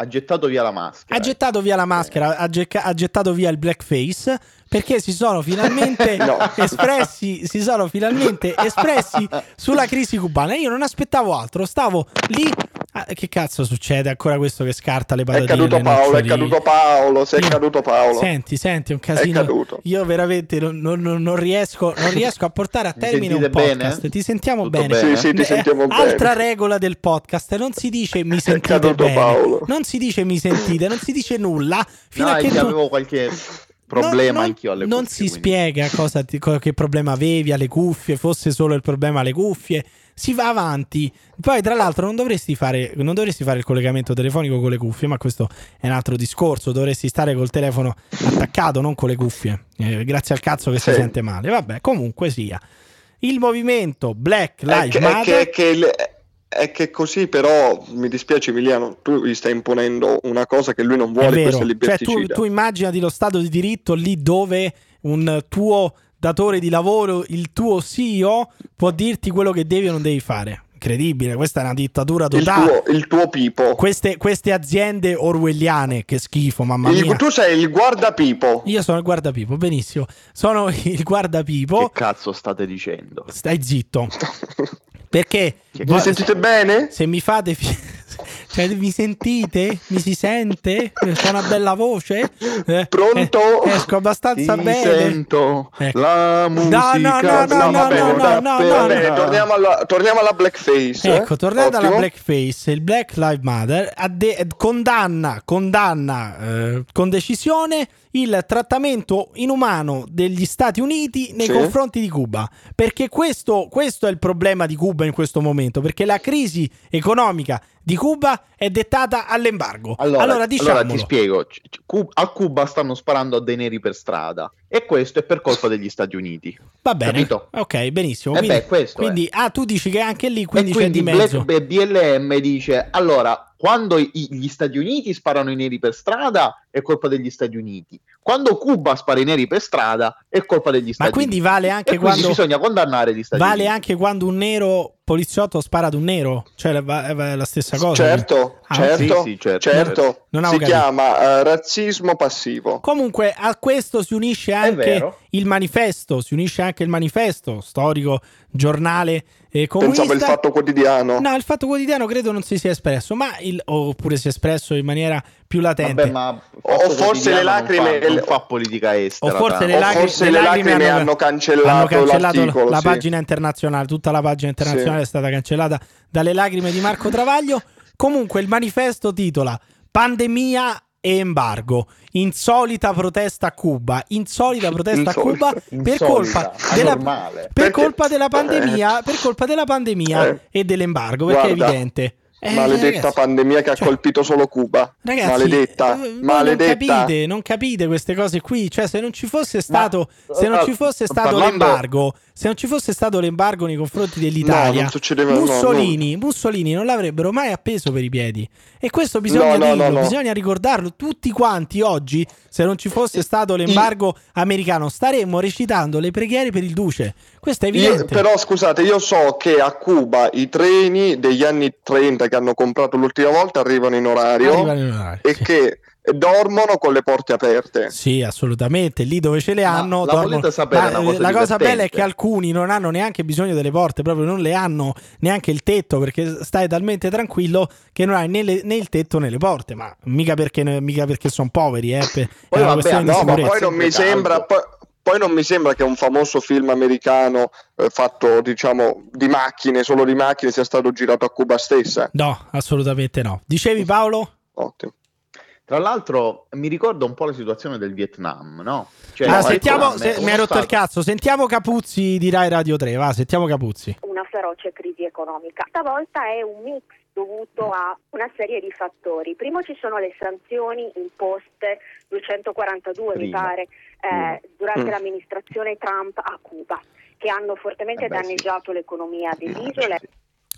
Ha gettato via la maschera. Ha gettato via la maschera, ha, gecca- ha gettato via il blackface perché si sono finalmente No. espressi, si sono finalmente espressi sulla crisi cubana. Io non aspettavo altro, stavo lì. Ah, che cazzo succede? Ancora questo che scarta le è patatine. caduto le Paolo è caduto Paolo sei Io- caduto Paolo Senti, senti, è un casino. caduto. Io veramente non, non- non- non riesco, non riesco a portare a Mi termine un podcast. bene? Ti sentiamo Tutto bene. bene? sì sì ti Eh, sentiamo Altra bene regola del podcast: non si dice mi sentite caduto bene, Paolo. non si dice mi sentite, non si dice nulla fino No, a è che tu- avevo qualche problema non, anch'io alle non cuffie, si quindi. spiega cosa ti- che problema avevi alle cuffie, fosse solo il problema alle cuffie. Si va avanti. Poi, tra l'altro, non dovresti fare, non dovresti fare il collegamento telefonico con le cuffie, ma questo è un altro discorso. Dovresti stare col telefono attaccato, non con le cuffie. Eh, grazie al cazzo che si Sì. sente male. Vabbè, comunque sia. Il movimento Black è Lives è, Matter. che, è che il- è che così però mi dispiace Emiliano tu gli stai imponendo una cosa che lui non È vuole vero, è cioè tu, tu immaginati lo stato di diritto lì dove un tuo datore di lavoro, il tuo CEO, può dirti quello che devi o non devi fare. Incredibile, questa è una dittatura il totale. tuo, il tuo pipo Queste, queste aziende orwelliane, che schifo, mamma Il- mia. tu sei il guardapipo Io sono il guardapipo, benissimo. Sono il Che guardapipo. cazzo state dicendo? Stai zitto. Perché mi sentite bene? se mi fate fi- cioè mi sentite? Mi si sente? C'è una bella voce? Eh, Pronto? eh, esco abbastanza Ti bene. sento Ecco. la musica. no, no, no, bene, no, no, bene, no, va bene, no. torniamo alla, torniamo alla blackface Ecco, eh? tornando alla Ottimo. blackface, il Black Lives Matter de- eh, condanna, condanna eh, con decisione il trattamento inumano degli Stati Uniti nei Sì. confronti di Cuba. Perché questo, questo è il problema di Cuba in questo momento, perché la crisi economica di Cuba è dettata all'embargo. Allora, Allora, allora ti spiego, C- c- a Cuba stanno sparando a dei neri per strada e questo è per colpa degli Stati Uniti. Va bene. Capito? Ok, benissimo. Eh Quindi, beh, questo è. quindi- ah, tu dici che anche lì quindi, e c'è quindi di mezzo. Black- BLM dice allora quando gli Stati Uniti sparano i neri per strada è colpa degli Stati Uniti quando Cuba spara i neri per strada è colpa degli Ma Stati quindi Uniti vale anche e quindi quando bisogna condannare gli Stati vale Uniti anche quando un nero poliziotto spara ad un nero? Cioè è va- è la stessa cosa. Certo, Ah, certo, sì, sì, certo, certo. Non si capito. chiama eh, razzismo passivo. Comunque a questo si unisce anche il manifesto, si unisce anche il manifesto, storico giornale eh, comunista. Pensavo il fatto quotidiano. No, il fatto quotidiano credo non si sia espresso, ma il, oppure si è espresso in maniera più latente. Vabbè, ma O forse le non lacrime- fa, non fa politica estera o forse le, O lacri- forse le lacrime hanno cancellato hanno cancellato la sì. pagina internazionale, tutta la pagina internazionale è stata cancellata dalle lacrime di Marco Travaglio. Comunque il manifesto titola Pandemia e embargo. Insolita protesta a Cuba. Insolita protesta a Insolita. Cuba per colpa della, per colpa della pandemia, per colpa della pandemia Eh. e dell'embargo, perché Guarda, è evidente. Eh, Maledetta ragazzi, pandemia che ha cioè- colpito solo Cuba. Ragazzi, maledetta, eh, maledetta. Non capite, non capite queste cose qui. Cioè, se non ci fosse stato, se non eh, ci fosse stato parlando- l'embargo, se non ci fosse stato l'embargo nei confronti No, dell'Italia, non succedeva no, Mussolini, Mussolini non l'avrebbero mai appeso per i piedi. E questo bisogna No, no, dirlo, no, no. bisogna ricordarlo. Tutti quanti oggi, se non ci fosse stato l'embargo americano, staremmo recitando le preghiere per il duce. Questo è Io- evidente. però scusate, io so che a Cuba i treni degli anni 30 che hanno comprato l'ultima volta arrivano in orario Arrivano in orario, e sì. che dormono con le porte aperte. Sì, assolutamente. Lì dove ce le Ma hanno, la dormono- Ma, una eh, cosa la cosa bella è che alcuni non hanno neanche bisogno delle porte, proprio non le hanno neanche il tetto perché stai talmente tranquillo che non hai né, le- né il tetto né le porte. Ma mica perché, mica perché sono poveri, eh, per- è Poi una vabbè, No, ma poi non mi sembra. caldo. Poi, non mi sembra che un famoso film americano eh, fatto, diciamo, di macchine, solo di macchine, sia stato girato a Cuba stessa. No, assolutamente no. Dicevi Paolo? Ottimo. Tra l'altro mi ricorda un po' la situazione del Vietnam, no? Cioè, Ah, sentiamo, se- mi hai rotto il stato- cazzo. Sentiamo Capuzzi di Rai Radio 3. Va, sentiamo Capuzzi. una feroce crisi economica. Stavolta è un mix dovuto a una serie di fattori. Primo ci sono le sanzioni imposte 242 mi Prima. pare eh, durante Mm. l'amministrazione Trump a Cuba che hanno fortemente Eh beh, sì. danneggiato l'economia dell'isola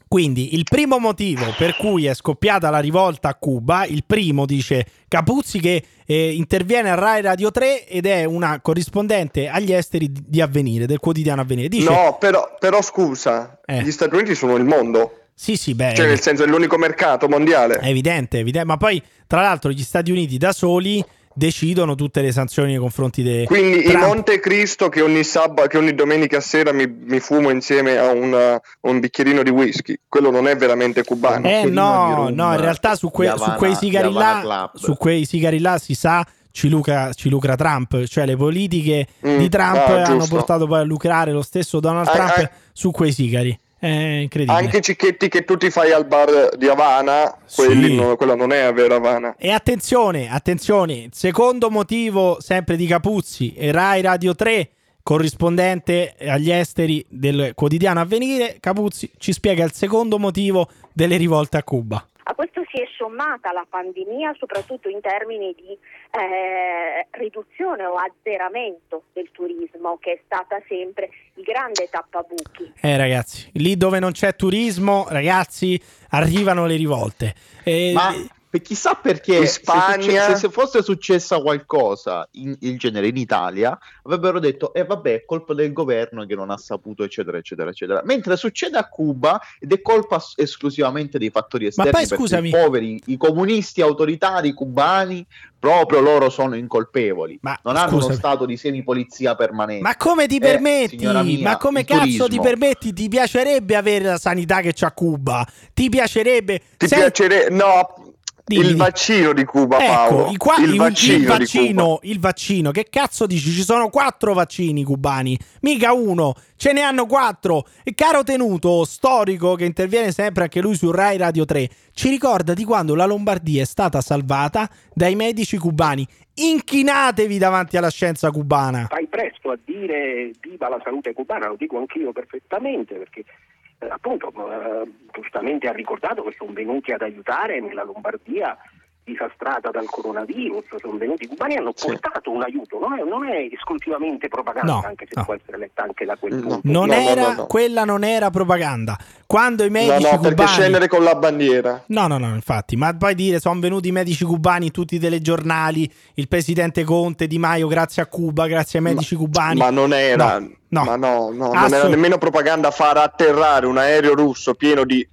Quindi il primo motivo per cui è scoppiata la rivolta a Cuba, il primo dice Capuzzi che eh, interviene a Rai Radio 3 ed è una corrispondente agli esteri di di Avvenire, del quotidiano Avvenire. Dice No, però, però scusa, Eh. gli Stati Uniti sono il mondo, sì sì, beh, cioè nel senso è l'unico mercato mondiale. è evidente, è evidente, ma poi tra l'altro gli Stati Uniti da soli decidono tutte le sanzioni nei confronti di Quindi Trump. in Monte Cristo che ogni sabato, che ogni domenica sera mi, mi fumo insieme a un, un bicchierino di whisky, quello non è veramente cubano. Eh no, rum no, in realtà su, que- di su Havana- quei sigari Havana là, su quei sigari là si sa ci lucra, ci lucra Trump, cioè le politiche Mm, di Trump ah, hanno giusto. portato poi a lucrare lo stesso Donald Ah, Trump ah. su quei sigari. È incredibile. Anche i cicchetti che tu ti fai al bar di Havana, Sì. no- quella non è vera Havana. E attenzione, attenzione, secondo motivo sempre di Capuzzi e Rai Radio 3, corrispondente agli esteri del quotidiano Avvenire, Capuzzi ci spiega il secondo motivo delle rivolte a Cuba. A questo si è sommata la pandemia soprattutto in termini di eh, riduzione o azzeramento del turismo che è stata sempre il grande tappabuchi. Eh ragazzi, lì dove non c'è turismo, ragazzi, arrivano le rivolte. Eh, Ma per- chissà perché In se Spagna- succe- se, se fosse successa qualcosa in, in genere in Italia avrebbero detto e vabbè è colpa del governo che non ha saputo eccetera eccetera eccetera mentre succede a Cuba ed è colpa s- esclusivamente dei fattori esterni poi perché scusami- i poveri i comunisti autoritari cubani proprio loro sono incolpevoli Ma non hanno uno scusami. stato di semipolizia permanente Ma come ti Eh, permetti? signora mia, ma come cazzo turismo. ti permetti? Ti piacerebbe avere la sanità che c'ha Cuba? Ti piacerebbe? Ti Sei- piacerebbe? No, Dimmi. il vaccino di Cuba, Paolo. Ecco, i qua- il il, vaccino, il di Cuba. vaccino, il vaccino, che cazzo dici? Ci sono quattro vaccini cubani, mica uno, ce ne hanno quattro. E caro tenuto, storico, che interviene sempre anche lui su Rai Radio 3, ci ricorda di quando la Lombardia è stata salvata dai medici cubani. Inchinatevi davanti alla scienza cubana. fai presto a dire viva la salute cubana, lo dico anch'io perfettamente perché appunto eh, giustamente ha ricordato che sono venuti ad aiutare nella Lombardia disastrata dal coronavirus, sono venuti i cubani hanno Sì. portato un aiuto, non è, non è esclusivamente propaganda, No, anche se no. può essere letta anche da quel Mm. punto. Non No, no, era, no, no. quella non era propaganda. Quando i No, medici no, perché cubani... scendere con la bandiera. No, no, no, infatti, ma poi dire sono venuti i medici cubani in tutti i telegiornali, il presidente Conte, Di Maio, grazie a Cuba, grazie ai medici cubani. Ma non era, No, no. ma no, no, non era nemmeno propaganda far atterrare un aereo russo pieno di,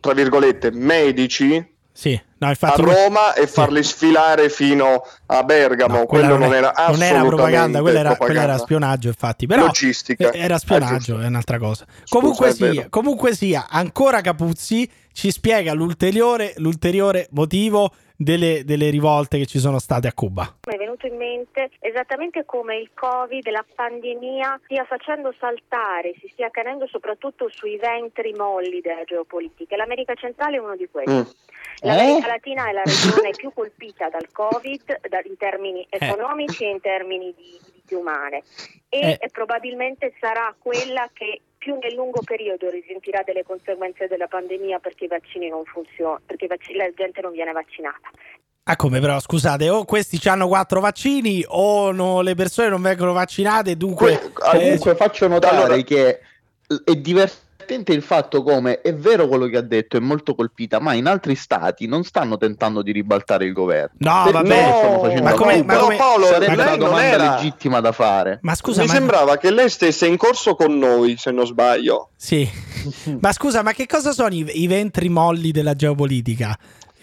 tra virgolette, medici Sì, no, a infatti Roma e sì. farli sfilare fino a Bergamo. No, Quello non era non era propaganda, quella era, era spionaggio, infatti. Però Logistica. eh, era Ah, spionaggio, giusto. è un'altra cosa. Comunque è sia, comunque sia, ancora Capuzzi ci spiega l'ulteriore, l'ulteriore motivo delle, delle rivolte che ci sono state a Cuba. Mi è venuto in mente esattamente come il Covid, la pandemia stia facendo saltare, si stia cadendo soprattutto sui ventri molli della geopolitica. L'America centrale è uno di questi. Mm. L'America Eh? Latina è la regione più colpita dal Covid da- in termini economici e in termini di vite umane e Eh. eh, probabilmente sarà quella che più nel lungo periodo risentirà delle conseguenze della pandemia perché i vaccini non funzionano, perché vac- la gente non viene vaccinata. Ah, come però, scusate, o questi hanno quattro vaccini o no- le persone non vengono vaccinate, dunque... Que- eh, Comunque faccio notare Allora- che è divertente il fatto come è vero quello che ha detto, è molto colpita, ma in altri stati non stanno tentando di ribaltare il governo. No, Perché vabbè. lo stanno facendo Ma come- ma come- Paolo, sarebbe una domanda era... legittima da fare. ma scusa, Mi ma... sembrava che lei stesse in corso con noi, se non sbaglio. Sì, ma scusa, ma che cosa sono i, i ventri molli della geopolitica?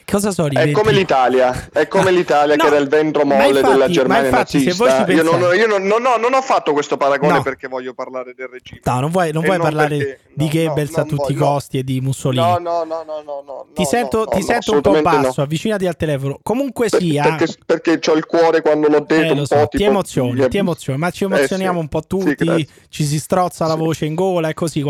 Cosa sono i È come l'Italia, è come Ah, l'Italia no, che era il ventro ma molle infatti- della ma Germania infatti, se voi nazista. ci Io, non, pensate- io non- non- no, non ho fatto questo paragone No. perché voglio parlare del regime. No, non vuoi, non vuoi parlare perché- di Goebbels a tutti i costi e di Mussolini. No, no, no, no, no, no. ti sento, ti sento un po' basso, avvicinati al telefono. Comunque Per- sia, Perché, perché c'ho il cuore quando l'ho detto eh, un lo po' so, tipo... ti emozioni, ti emozioni, ma ci Eh, emozioniamo un po' tutti, ci si strozza la voce in gola e così.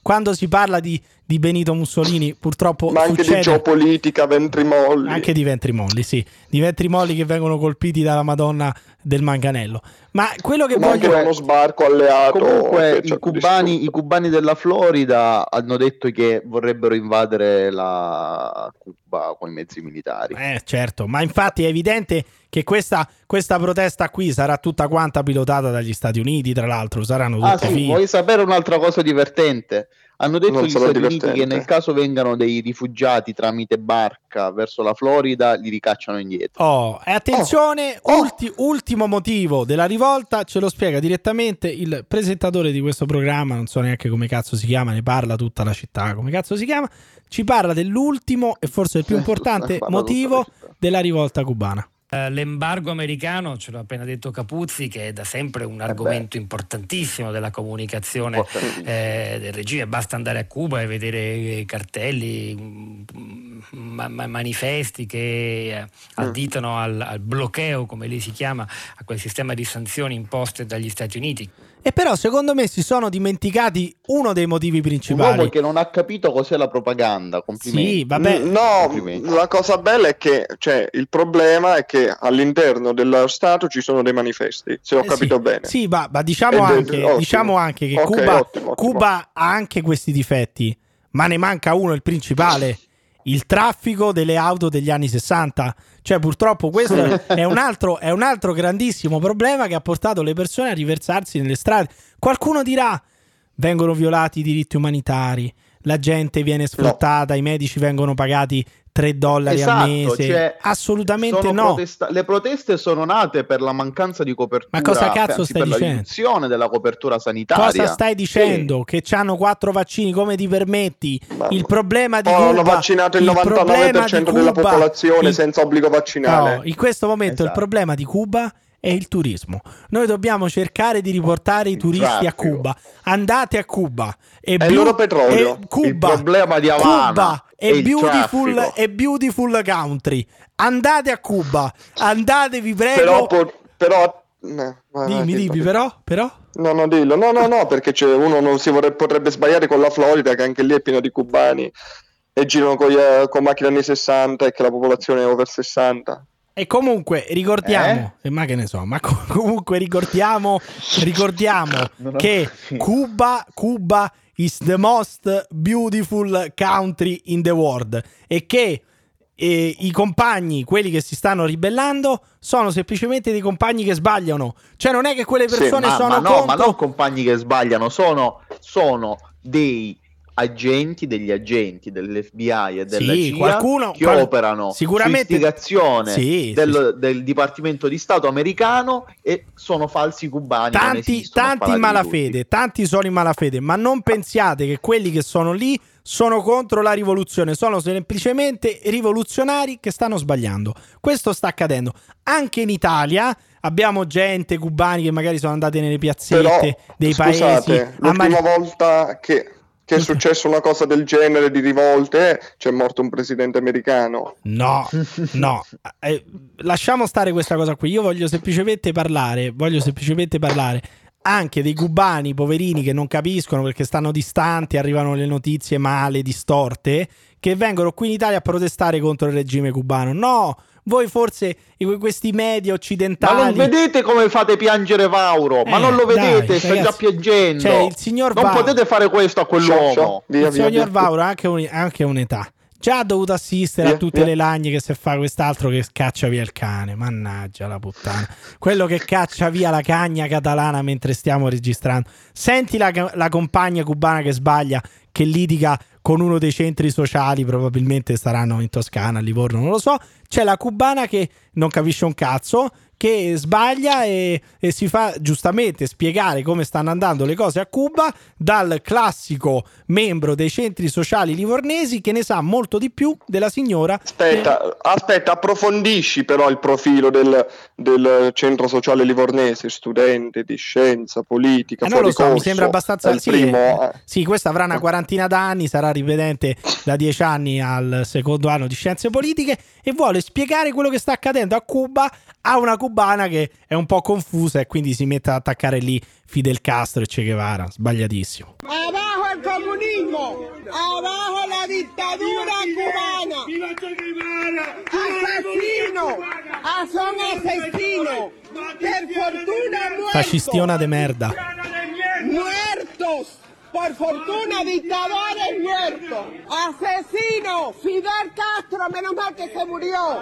Quando si parla di, di Benito Mussolini, purtroppo Ma anche succede di geopolitica, ventrimolli. anche di ventrimolli, sì, di ventrimolli che vengono colpiti dalla Madonna del Manganello. Ma quello che Ma anche voglio uno sbarco alleato. Comunque i cubani, i cubani della Florida hanno detto che vorrebbero invadere la Cuba con i mezzi militari. Eh, certo, ma infatti è evidente che questa, questa protesta qui sarà tutta quanta pilotata dagli Stati Uniti, tra l'altro, saranno tutte Ah sì, fighe. vuoi sapere un'altra cosa divertente? Hanno detto gli Stati Uniti divertente. che nel caso vengano dei rifugiati tramite barca verso la Florida, li ricacciano indietro. Oh, e attenzione, Oh. ulti- ultimo motivo della rivolta, ce lo spiega direttamente il presentatore di questo programma, non so neanche come cazzo si chiama, ne parla tutta la città, come cazzo si chiama, ci parla dell'ultimo e forse il più importante motivo della rivolta cubana. Eh, L'embargo americano, ce l'ha appena detto Capuzzi, che è da sempre un argomento importantissimo della comunicazione eh, del regime. Basta andare a Cuba e vedere eh, cartelli, mm, ma- ma- manifesti che eh, additano al, al bloqueo, come lì si chiama, a quel sistema di sanzioni imposte dagli Stati Uniti. E però secondo me si sono dimenticati uno dei motivi Un principali. uomo che non ha capito cos'è la propaganda. Complimenti. Sì, vabbè. Mm, No, la cosa bella è che cioè, il problema è che all'interno dello Stato ci sono dei manifesti, se ho Eh, capito sì. bene. Sì, ma, ma diciamo, anche, ottimo. diciamo anche che Ok, Cuba, ottimo, ottimo. Cuba ha anche questi difetti, ma ne manca uno, il principale, il traffico delle auto degli anni 60. Cioè, purtroppo questo è un, altro, è un altro grandissimo problema che ha portato le persone a riversarsi nelle strade. Qualcuno dirà, vengono violati i diritti umanitari, la gente viene sfruttata, i medici vengono pagati 3 dollari al Esatto, mese. cioè, Assolutamente no. protesta- le proteste sono nate per la mancanza di copertura, Ma cosa cazzo anzi, stai per la dicendo? riduzione della copertura sanitaria. Cosa stai dicendo? Che hanno quattro vaccini, come ti permetti? Ma- Il problema di Poi Cuba hanno vaccinato il, problema 99% di della popolazione il- senza obbligo vaccinale. No, in questo momento il Esatto. problema di Cuba è il turismo. Noi dobbiamo cercare di riportare i turisti a traffico. Cuba. Andate a Cuba. E È il loro petrolio. e Cuba, Il problema di Havana Cuba il beautiful, è beautiful country. Andate a Cuba. Andatevi, prego. Però, però vai, dimmi, dimmi, però, però. No, no, dillo. No, no, no, perché c'è- uno non si vorrebbe, potrebbe sbagliare con la Florida, che anche lì è pieno di cubani e girano con, gli, eh, con macchine anni 60 e che la popolazione è over 60. E comunque ricordiamo, eh? ma che ne so, ma co- comunque ricordiamo, ricordiamo che. Cuba, Cuba is the most beautiful country in the world e che eh, i compagni, quelli che si stanno ribellando, sono semplicemente dei compagni che sbagliano. Cioè non è che quelle Sì, persone ma, sono ma no, contro... ma non compagni che sbagliano, sono, sono dei agenti degli agenti dell'FBI e della Sì, CIA qualcuno- che qual- operano sicuramente- su istigazione Sì, del, del Dipartimento di Stato americano e sono falsi cubani. tanti, tanti in malafede, tanti sono in malafede, ma non pensiate che quelli che sono lì sono contro la rivoluzione, sono semplicemente rivoluzionari che stanno sbagliando. Questo sta accadendo. Anche in Italia abbiamo gente cubani che magari sono andati nelle piazzette Però, dei scusate, paesi l'ultima mani- volta che, che è successa una cosa del genere di rivolte, c'è morto un presidente americano. No, no, Eh, lasciamo stare questa cosa qui. Io voglio semplicemente parlare, voglio semplicemente parlare anche dei cubani poverini che non capiscono perché stanno distanti, arrivano le notizie male, distorte, che vengono qui in Italia a protestare contro il regime cubano. No, voi forse questi media Ma occidentali non vedete come fate piangere Vauro? Ma Eh, non lo vedete, dai, sta ragazzi. già piangendo. Cioè, il signor non Vauro- potete fare questo a Sciò, sciò, quell'uomo. via, il via, signor via. Vauro ha anche, un- anche un'età. Già ha dovuto assistere a Via, tutte via. le lagne che se fa quest'altro che caccia via il cane. Mannaggia la puttana. Quello che caccia via la cagna catalana mentre stiamo registrando. Senti la, la compagna cubana che sbaglia, che litiga con uno dei centri sociali, probabilmente saranno in Toscana, a Livorno, non lo so. C'è la cubana che non capisce un cazzo, che sbaglia e, e si fa giustamente spiegare come stanno andando le cose a Cuba dal classico membro dei centri sociali livornesi che ne sa molto di più della signora. Aspetta, aspetta, approfondisci però il profilo del, del centro sociale livornese, studente di scienza, politica, Eh, non lo so, mi corso, sembra abbastanza. il Sì, primo, eh, eh. sì, questa avrà una quarantina d'anni, sarà ripetente da dieci anni al secondo anno di scienze politiche e vuole spiegare quello che sta accadendo a Cuba a una cubana che è un po' confusa e quindi si mette ad attaccare lì Fidel Castro e Che Guevara. Sbagliatissimo. Abajo el comunismo, abajo la dictadura cubana. Asesino, ah, son asesinos. Per fortuna muertos. Fascistiona de merda. Muertos. Por fortuna dictadores muertos. Asesino. Fidel Castro, menos mal que se murió.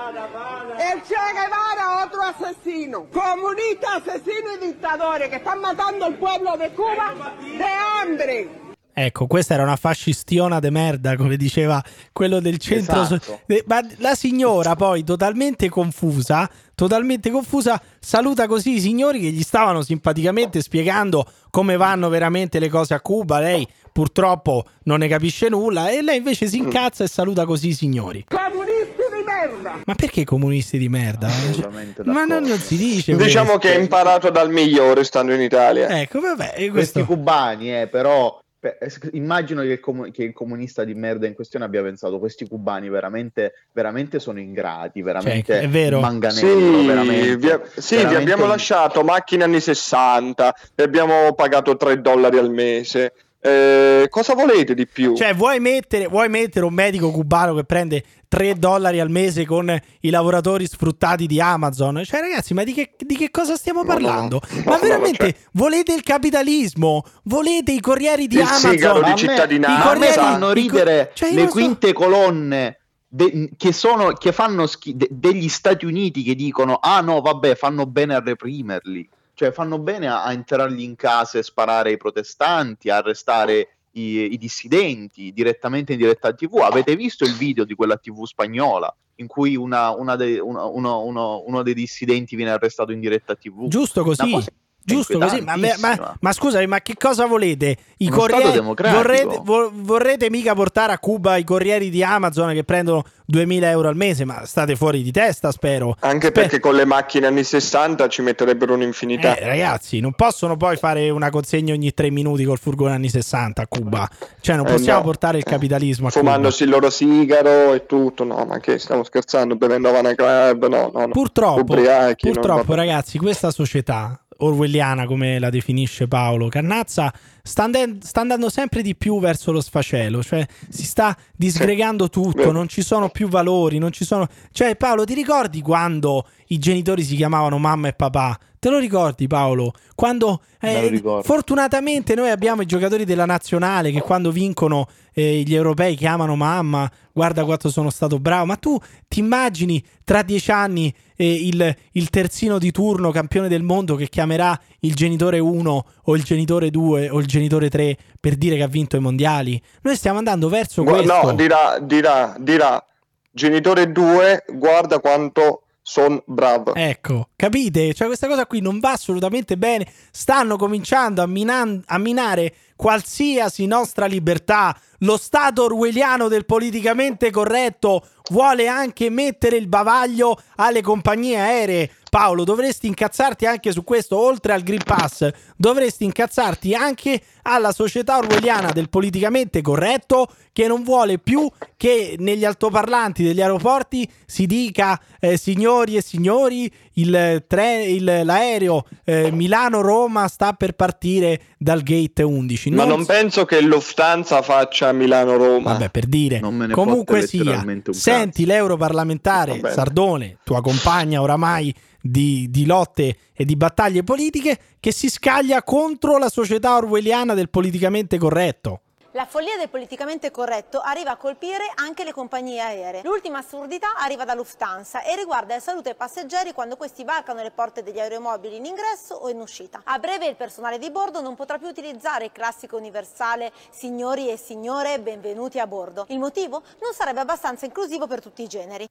El Che Guevara, otro asesino. Comunistas, asesinos y dictadores que están matando al pueblo de Cuba de hambre. Ecco, questa era una fascistiona de merda, come diceva quello del centro. so- Esatto. Eh, Ma la signora poi, totalmente confusa, totalmente confusa, saluta così i signori che gli stavano simpaticamente spiegando come vanno veramente le cose a Cuba. Lei purtroppo non ne capisce nulla e lei invece si incazza e saluta così i signori. Comunisti di merda. Ma perché comunisti di merda? Assolutamente Ma non, non si dice. Diciamo questo. che ha imparato dal migliore stando in Italia. Ecco, vabbè, e Questi questo... cubani, eh, però beh, immagino che il, comu- che il comunista di merda in questione abbia pensato questi cubani veramente, veramente sono ingrati, veramente Cioè, è vero. manganello, Sì, veramente, vi, sì, vi veramente abbiamo in- lasciato macchine anni 60, vi abbiamo pagato 3 dollari al mese. Eh, cosa volete di più? Cioè, vuoi mettere, vuoi mettere un medico cubano che prende 3 dollari al mese con i lavoratori sfruttati di Amazon? Cioè, ragazzi, ma di che, di che cosa stiamo No, no, parlando? no, ma no, veramente no, cioè- volete il capitalismo? Volete i corrieri di Il Amazon? di cittadinanza. me corrieri- fanno i co- ridere cioè, io le non so- quinte colonne de- che, sono, che fanno schi- de- degli Stati Uniti che dicono ah no vabbè fanno bene a reprimerli cioè fanno bene a, a entrargli in casa e sparare ai protestanti a arrestare i, i dissidenti direttamente in diretta tv avete visto il video di quella tv spagnola in cui una- una dei- una- uno, uno- uno dei dissidenti viene arrestato in diretta tv Giusto così. cosa Giusto così, ma, ma, ma scusami, ma che cosa volete? I Uno corrieri vorrete, vo- vorrete mica portare a Cuba i corrieri di Amazon che prendono 2000 euro al mese? Ma state fuori di testa, spero. Anche Spe- perché con le macchine anni 60 ci metterebbero un'infinità. Eh, ragazzi, non possono poi fare una consegna ogni tre minuti col furgone anni 60 a Cuba. Cioè, non Eh, possiamo no. portare il capitalismo a Fumandosi il loro sigaro e tutto. No, ma che stiamo scherzando? Bevendo Havana Club? No, no, no. Cuba. Purtroppo, Ubriachi, purtroppo ragazzi, questa società orwelliana, come la definisce Paolo Cannazza, sta, ande- sta andando sempre di più verso lo sfacelo. Cioè, si sta disgregando tutto, non ci sono più valori, non ci sono... Cioè, Paolo, ti ricordi quando i genitori si chiamavano mamma e papà? Te lo ricordi Paolo? Quando eh, fortunatamente noi abbiamo i giocatori della nazionale che quando vincono eh, gli europei chiamano mamma, guarda quanto sono stato bravo, ma tu ti immagini tra dieci anni eh, il, il terzino di turno campione del mondo che chiamerà il genitore 1 o il genitore 2 o il genitore 3 per dire che ha vinto i mondiali? Noi stiamo andando verso Gua- questo. No, dirà, dirà, dirà, genitore 2, guarda quanto sono bravo. Ecco, capite? Cioè questa cosa qui non va assolutamente bene. Stanno cominciando a, minan- a minare qualsiasi nostra libertà. Lo Stato orwelliano del politicamente corretto vuole anche mettere il bavaglio alle compagnie aeree. Paolo, dovresti incazzarti anche su questo, oltre al Green Pass, dovresti incazzarti anche alla società orwelliana del politicamente corretto che non vuole più che negli altoparlanti degli aeroporti si dica eh, signori e signori il tre- il- l'aereo eh, Milano-Roma sta per partire dal gate 11. Ma Non non penso che Lufthansa faccia Milano-Roma. Vabbè, per dire. Non me ne Comunque sia, senti l'europarlamentare. Sardone, tua compagna oramai di, di lotte e di battaglie politiche, che si scaglia contro la società orwelliana del politicamente corretto. La follia del politicamente corretto arriva a colpire anche le compagnie aeree. L'ultima assurdità arriva da Lufthansa e riguarda la salute dei passeggeri quando questi varcano le porte degli aeromobili in ingresso o in uscita. A breve il personale di bordo non potrà più utilizzare il classico universale signori e signore benvenuti a bordo. Il motivo non sarebbe abbastanza inclusivo per tutti i generi.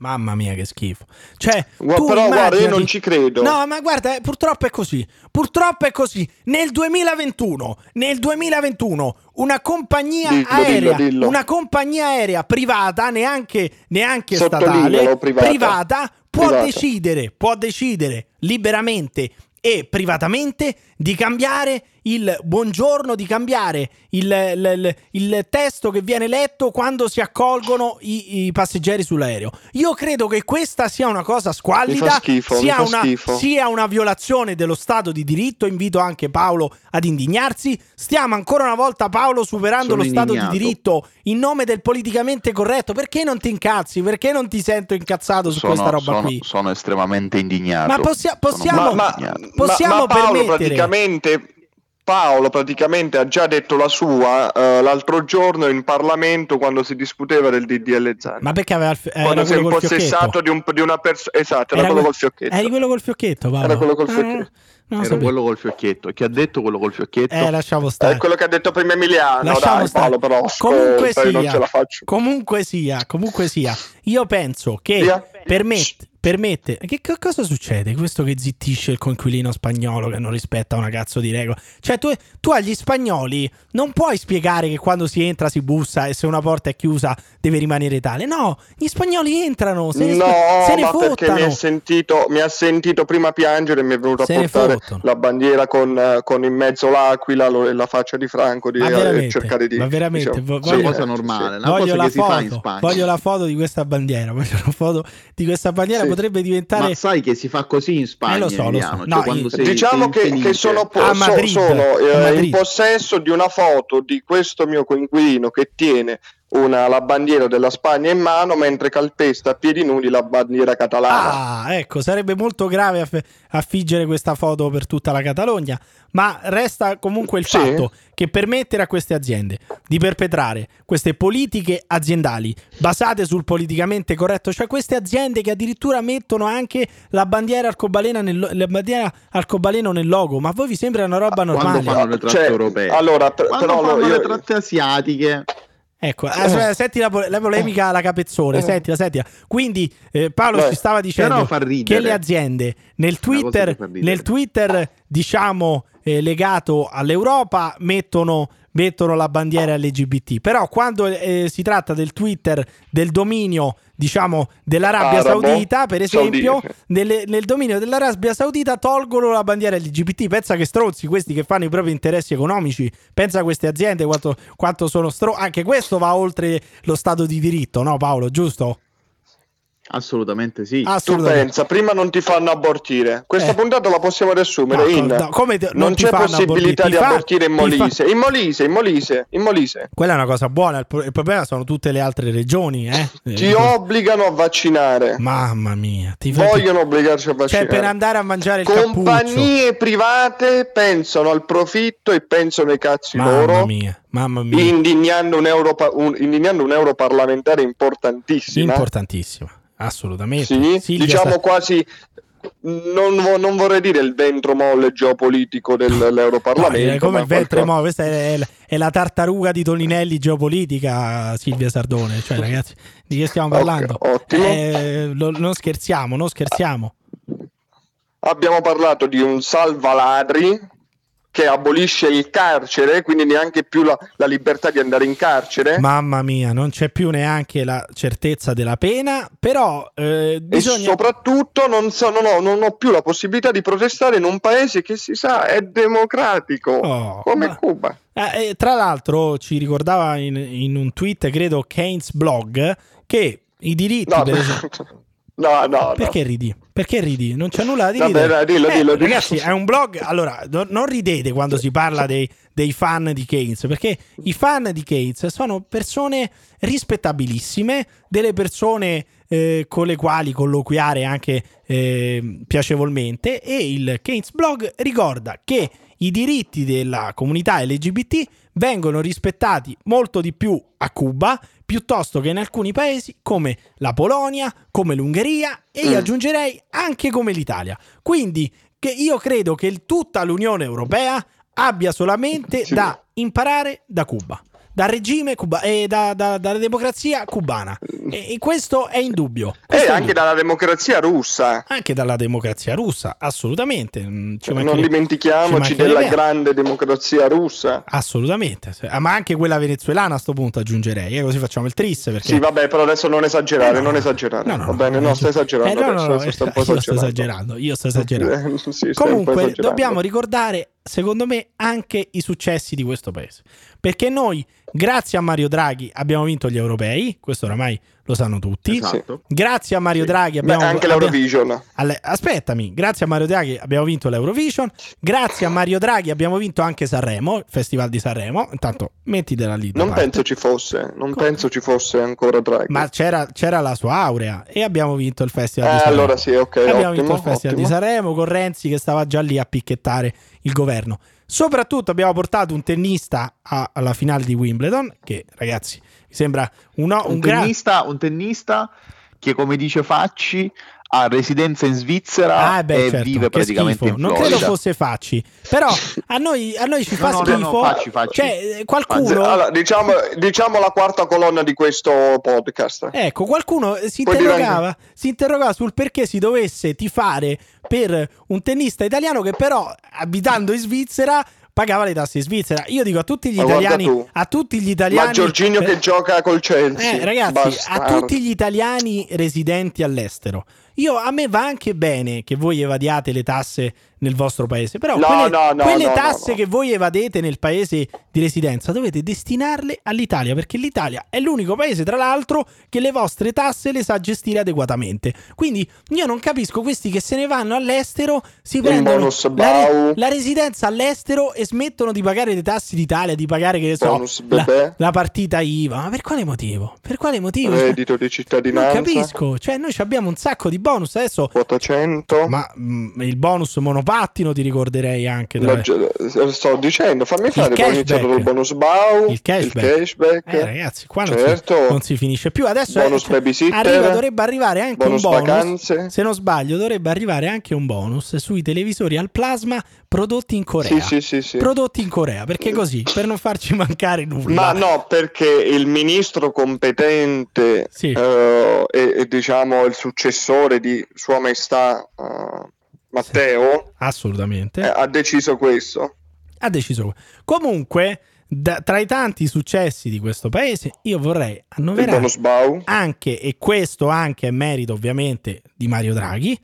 Mamma mia, che schifo. Cioè, Gua- però guarda, io immaginati- non ci credo. No, ma guarda, eh, purtroppo è così. Purtroppo è così. Nel 2021, nel 2021, una compagnia Dillo, aerea, dillo, dillo. una compagnia aerea privata, neanche, neanche statale, privata. può Privata. decidere, può decidere liberamente e privatamente di cambiare il buongiorno, di cambiare il, il- il- il testo che viene letto quando si accolgono i, i passeggeri sull'aereo. Io credo che questa sia una cosa squallida, schifo, sia, una, sia una violazione dello Stato di diritto. Invito anche Paolo ad indignarsi. Stiamo ancora una volta, Paolo, superando Sono lo Stato indignato. di diritto in nome del politicamente corretto. Perché non ti incazzi? Perché non ti sento incazzato su Sono, questa roba sono- qui? sono estremamente indignato. Ma possia- Sono possiamo- ma, ma- possiamo ma- ma Paolo permettere- praticamente Paolo praticamente ha già detto la sua eh, l'altro giorno in Parlamento quando si discuteva del DDL Zan. Ma perché aveva il fi- era quando si è impossessato fiocchetto? di, un- di una persona esatto, era, Era quello que- col fiocchetto. Eri quello col fiocchetto, Paolo. Era quello col Ah, fiocchetto. non lo Era sapevo. quello col fiocchietto. Chi ha detto quello col fiocchietto? Eh, lasciamo È stare. quello che ha detto prima Emiliano, Lasciamo dai stare. Paolo però comunque io non sia, ce la faccio. comunque sia, comunque sia, io penso che Via. permette, permette che, che cosa succede? Questo che zittisce il conquilino spagnolo che non rispetta una cazzo di regola. Cioè, tu, tu agli spagnoli non puoi spiegare che quando si entra si bussa e se una porta è chiusa deve rimanere tale. No, gli spagnoli entrano, se ne, no, se ne ma perché mi, è sentito, mi ha sentito prima piangere e mi è venuto Se a portare la bandiera con, con in mezzo l'aquila lo- e la faccia di Franco di Ma eh, cercare di ma veramente, diciamo, voglio- Una cosa normale, sì. una voglio cosa la che si fa in foto, voglio la foto di questa bandiera. Voglio la foto di questa bandiera. Sì. Potrebbe diventare. Ma sai che si fa così in Spagna, Eh, lo so, lo so. Cioè, No, io- sei- Diciamo sei che, che sono, po- A so- Madrid, sono, eh, in possesso di una foto di questo mio coinquilino che tiene una- la bandiera della Spagna in mano mentre calpesta a piedi nudi la bandiera catalana. Ah, ecco, sarebbe molto grave aff- affiggere questa foto per tutta la Catalogna, ma resta comunque il Sì. fatto che permettere a queste aziende di perpetrare queste politiche aziendali basate sul politicamente corretto, cioè queste aziende che addirittura mettono anche la bandiera arcobalena nel, la bandiera arcobaleno nel logo, ma a voi vi sembra una roba Quando normale? fanno le tratte Cioè, europee. allora, Quando però fanno io- le tratte asiatiche. Ecco, aspetta, senti la, po- la polemica alla capezzone, sentila, sentila. Quindi eh, Paolo Beh, ci stava dicendo che le aziende nel Twitter, nel Twitter diciamo eh, legato all'Europa mettono, mettono la bandiera LGBT, però quando eh, si tratta del Twitter del dominio diciamo dell'Arabia Arabo, Saudita, per esempio, nelle- nel dominio dell'Arabia Saudita tolgono la bandiera LGBT. Pensa che stronzi questi che fanno i propri interessi economici. Pensa a queste aziende quanto, quanto sono stronzi. Anche questo va oltre lo Stato di diritto, no Paolo? Giusto? Assolutamente sì. Tu Assolutamente. pensa, prima non ti fanno abortire. Questa Eh. puntata la possiamo riassumere No, in no, come te- non non c'è possibilità abortire, di fa- abortire in ti fa- Molise. In Molise, in Molise, in Molise. Quella è una cosa buona. Il, pro- il problema sono tutte le altre regioni. Eh? Ti obbligano a vaccinare. Mamma mia, ti fa- Vogliono obbligarci a Cioè, vaccinare. per andare a mangiare il cappuccio. Compagnie private pensano al profitto e pensano ai cazzi Mamma loro, mia, mamma mia. indignando un, europa- un- indignando un europarlamentare importantissima. Importantissima, assolutamente. Sì, Silvia diciamo sta- quasi, non, non vorrei dire il ventro molle geopolitico No, dell'Europarlamento. è come il ventre qualcosa- mo, questa è, è- la tartaruga di Toninelli geopolitica, Silvia Sardone. Cioè, ragazzi, di che stiamo parlando? ottimo. Eh, lo- non scherziamo, non scherziamo. Abbiamo parlato di un salvaladri che abolisce il carcere, quindi neanche più la, la libertà di andare in carcere. Mamma mia, non c'è più neanche la certezza della pena, però eh, E bisogna... soprattutto non, so- non ho, non ho più la possibilità di protestare in un paese che si sa è democratico Oh, come ma- Cuba. Eh, eh, tra l'altro ci ricordava in, in un tweet, credo, Keynes Blog, che i diritti... No, per esempio- no, no, no. Perché ridi? Perché ridi? Non c'è nulla da Vabbè, ridere. dai, dillo, Eh, dillo, dillo. Ragazzi, è un blog. Allora, no- non ridete quando si parla dei, dei fan di Keynes, perché i fan di Keynes sono persone rispettabilissime, delle persone eh, con le quali colloquiare anche eh, piacevolmente. E il Keynes blog ricorda che i diritti della comunità LGBT vengono rispettati molto di più a Cuba piuttosto che in alcuni paesi come la Polonia, come l'Ungheria e io Mm. aggiungerei anche come l'Italia. Quindi che io credo che tutta l'Unione Europea abbia solamente Sì. da imparare da Cuba, dal regime cuba- e da- da- dalla democrazia cubana. E, e questo è indubbio. E Eh, anche dalla democrazia russa. Anche dalla democrazia russa, assolutamente. Mm, ci non dimentichiamoci della grande democrazia russa. Assolutamente, ma anche quella venezuelana a sto punto aggiungerei, eh, così facciamo il triste perché... Sì, vabbè, però adesso non esagerare, Eh, no. non esagerare. No, no, Va no, bene, no, stai esagerando Eh, no, no, no, un po' io sto esagerando. esagerando, io sto esagerando. Eh, sì, Comunque esagerando. dobbiamo ricordare, secondo me, anche i successi di questo paese. Perché noi, grazie a Mario Draghi, abbiamo vinto gli europei, questo oramai lo sanno tutti. Esatto. Grazie a Mario Sì. Draghi Beh, abbiamo anche abbiamo- l'Eurovision. alle- aspettami, grazie a Mario Draghi abbiamo vinto l'Eurovision, grazie a Mario Draghi abbiamo vinto anche Sanremo, il Festival di Sanremo. Intanto mettitela lì. Non parte. penso ci fosse, non Come? penso ci fosse ancora Draghi. Ma c'era, c'era la sua aurea e abbiamo vinto il Festival Eh, di Sanremo. allora sì, ok, abbiamo ottimo, vinto il Festival ottimo. di Sanremo con Renzi che stava già lì a picchettare il governo. Soprattutto abbiamo portato un tennista a- alla finale di Wimbledon, che ragazzi mi sembra uno- un, un, gran- tennista, un tennista che, come dice Facci, ha residenza in Svizzera Ah, beh, e certo, vive praticamente schifo. in Non Florida. credo fosse Facci, però a noi, a noi ci fa No, no, no, schifo. no, Facci, Facci. Cioè, eh, qualcuno, Allora, diciamo, diciamo la quarta colonna di questo podcast. ecco, qualcuno si interrogava, si interrogava sul perché si dovesse tifare per un tennista italiano che però, abitando in Svizzera, pagava le tasse in Svizzera. Io dico a tutti gli Ma italiani, a tutti gli italiani, Ma Giorginio eh, che gioca col Chelsea. Eh, ragazzi, Bastardo. a tutti gli italiani residenti all'estero, io a me va anche bene che voi evadiate le tasse nel vostro paese, però No, quelle, no, no, quelle tasse che voi evadete nel paese di residenza dovete destinarle all'Italia, perché l'Italia è l'unico paese, tra l'altro, che le vostre tasse le sa gestire adeguatamente. Quindi io non capisco questi che se ne vanno all'estero, si Il prendono la, Bau. la residenza all'estero e smettono di pagare le tasse d'Italia, di pagare, che ne so, la, la partita IVA. Ma per quale motivo? Per quale motivo? Reddito di Non cittadinanza. capisco, cioè noi abbiamo un sacco di bonus adesso, Quota 100. ma mm, il bonus monopattino ti ricorderei anche. Lo gi- eh, sto dicendo, fammi fare, poi ho iniziato cashback. dal bonus BAU, Il cashback. cashback, Eh, ragazzi, qua non, certo, si, non si finisce più. Adesso bonus babysitter, arriva, dovrebbe arrivare anche bonus un bonus. vacanze. Se non sbaglio, dovrebbe arrivare anche un bonus sui televisori al plasma prodotti in Corea. Sì, sì, sì. Prodotti in Corea, perché così, per non farci mancare nulla. Ma no, perché il ministro competente eh, e, e, diciamo il successore di Sua Maestà eh, Matteo Assolutamente. eh, ha deciso questo. ha deciso. Comunque, da- tra i tanti successi di questo paese, io vorrei annoverare anche, e questo anche è merito ovviamente di Mario Draghi,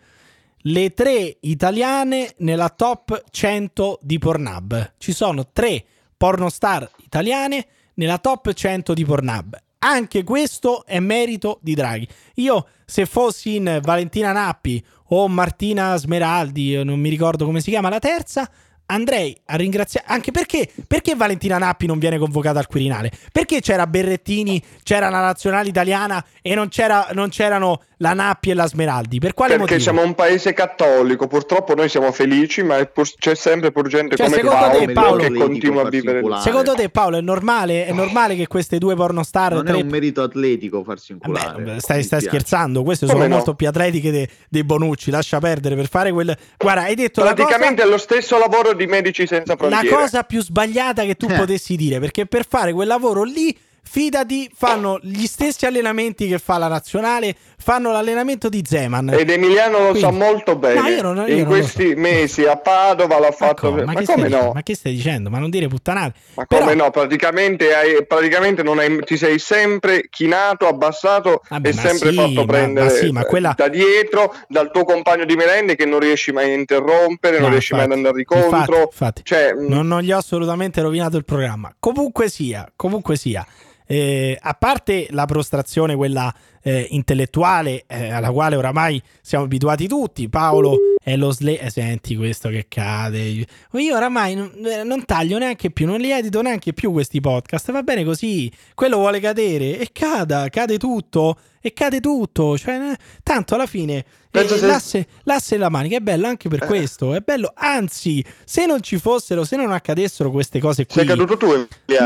le tre italiane nella top 100 di Pornhub. Ci sono tre pornostar italiane nella top 100 di Pornhub. Anche questo è merito di Draghi. Io, se fossi in Valentina Nappi o Martina Smeraldi, non mi ricordo come si chiama la terza, andrei a ringraziare anche perché perché Valentina Nappi non viene convocata al Quirinale? Perché c'era Berrettini c'era la nazionale italiana e non, c'era, non c'erano la Nappi e la Smeraldi per quale Perché motivo? siamo un paese cattolico, purtroppo noi siamo felici, ma è pur- c'è sempre pur gente Cioè, come secondo Paolo, te, Paolo- che continua a vivere secondo te Paolo è normale, è normale che queste due pornostar Non è tre- un merito atletico farsi inculare. Beh, stai, stai scherzando queste Come sono no? molto più atletiche de- dei Bonucci lascia perdere per fare quel guarda hai detto la cosa Praticamente è lo stesso lavoro di Medici Senza la Frontiere. cosa più sbagliata che tu potessi dire, perché per fare quel lavoro lì, fidati, fanno gli stessi allenamenti che fa la nazionale, fanno l'allenamento di Zeman. Ed Emiliano lo sa Quindi- molto bene. No, io non- io In non questi mesi a Padova l'ha fatto. Ma, Ma, che stai come no? Ma che stai dicendo? Ma non dire puttanate. Ma Però- come no? Praticamente, hai, praticamente non hai- ti sei sempre chinato, abbassato Vabbè, e ma sempre sì, fatto ma- prendere ma sì, ma eh, quella- da dietro dal tuo compagno di merende che non riesci mai a interrompere, non No, riesci infatti, mai ad andare incontro. infatti, infatti. Cioè, mh, non, non gli ho assolutamente rovinato il programma. Comunque sia, comunque sia. Eh, a parte la prostrazione, quella eh, intellettuale, eh, alla quale oramai siamo abituati tutti, Paolo è lo sle... eh, senti questo che cade. Io oramai non, eh, non taglio neanche più, non li edito neanche più questi podcast. Va bene così. Quello vuole cadere e cada, cade tutto. E cade tutto. Cioè, eh, tanto alla fine eh, se- l'asse, l'asse della manica è bello anche per questo. È bello, anzi, se non ci fossero, se non accadessero queste cose qui. tu.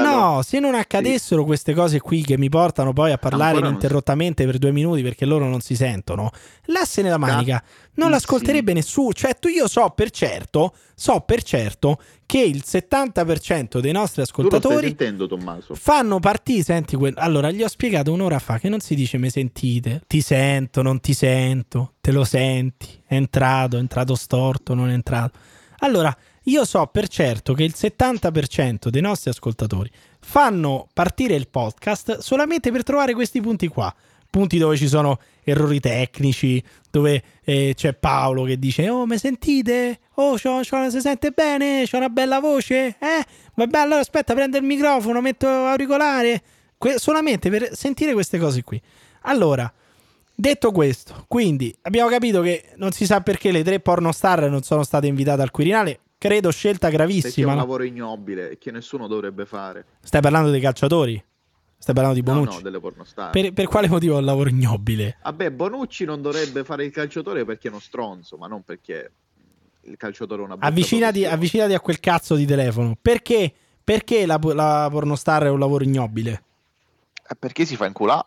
No, se non accadessero queste cose qui che mi portano poi a parlare ininterrottamente per due minuti perché loro non si sentono, l'asse nella manica non sì. l'ascolterebbe nessuno. Cioè, tu io so per certo, so per certo che il 70% dei nostri ascoltatori sentendo, fanno partire, senti, que- allora gli ho spiegato un'ora fa che non si dice mi sentite, ti sento, non ti sento, te lo senti, è entrato, è entrato storto, non è entrato. Allora, io so per certo che il 70% dei nostri ascoltatori fanno partire il podcast solamente per trovare questi punti qua. Punti dove ci sono errori tecnici, dove eh, c'è Paolo che dice: Oh, mi sentite? Oh, c'ho, c'ho- si sente bene? C'ho una bella voce? Eh? Vabbè, allora aspetta, prendo il microfono, metto auricolare. Que- solamente per sentire queste cose qui. Allora, detto questo, quindi abbiamo capito che non si sa perché le tre pornostar non sono state invitate al Quirinale. Credo scelta Perché è gravissima. un lavoro ignobile che nessuno dovrebbe fare. Stai parlando dei calciatori? Stai parlando di No, Bonucci? no, delle pornostar. per, per quale motivo è un lavoro ignobile? Vabbè, Bonucci non dovrebbe fare il calciatore perché è uno stronzo, ma non perché il calciatore è una Avvicinati, avvicinati a quel cazzo di telefono. Perché? Perché la, la pornostar è un lavoro ignobile? Eh, Perché si fa inculare?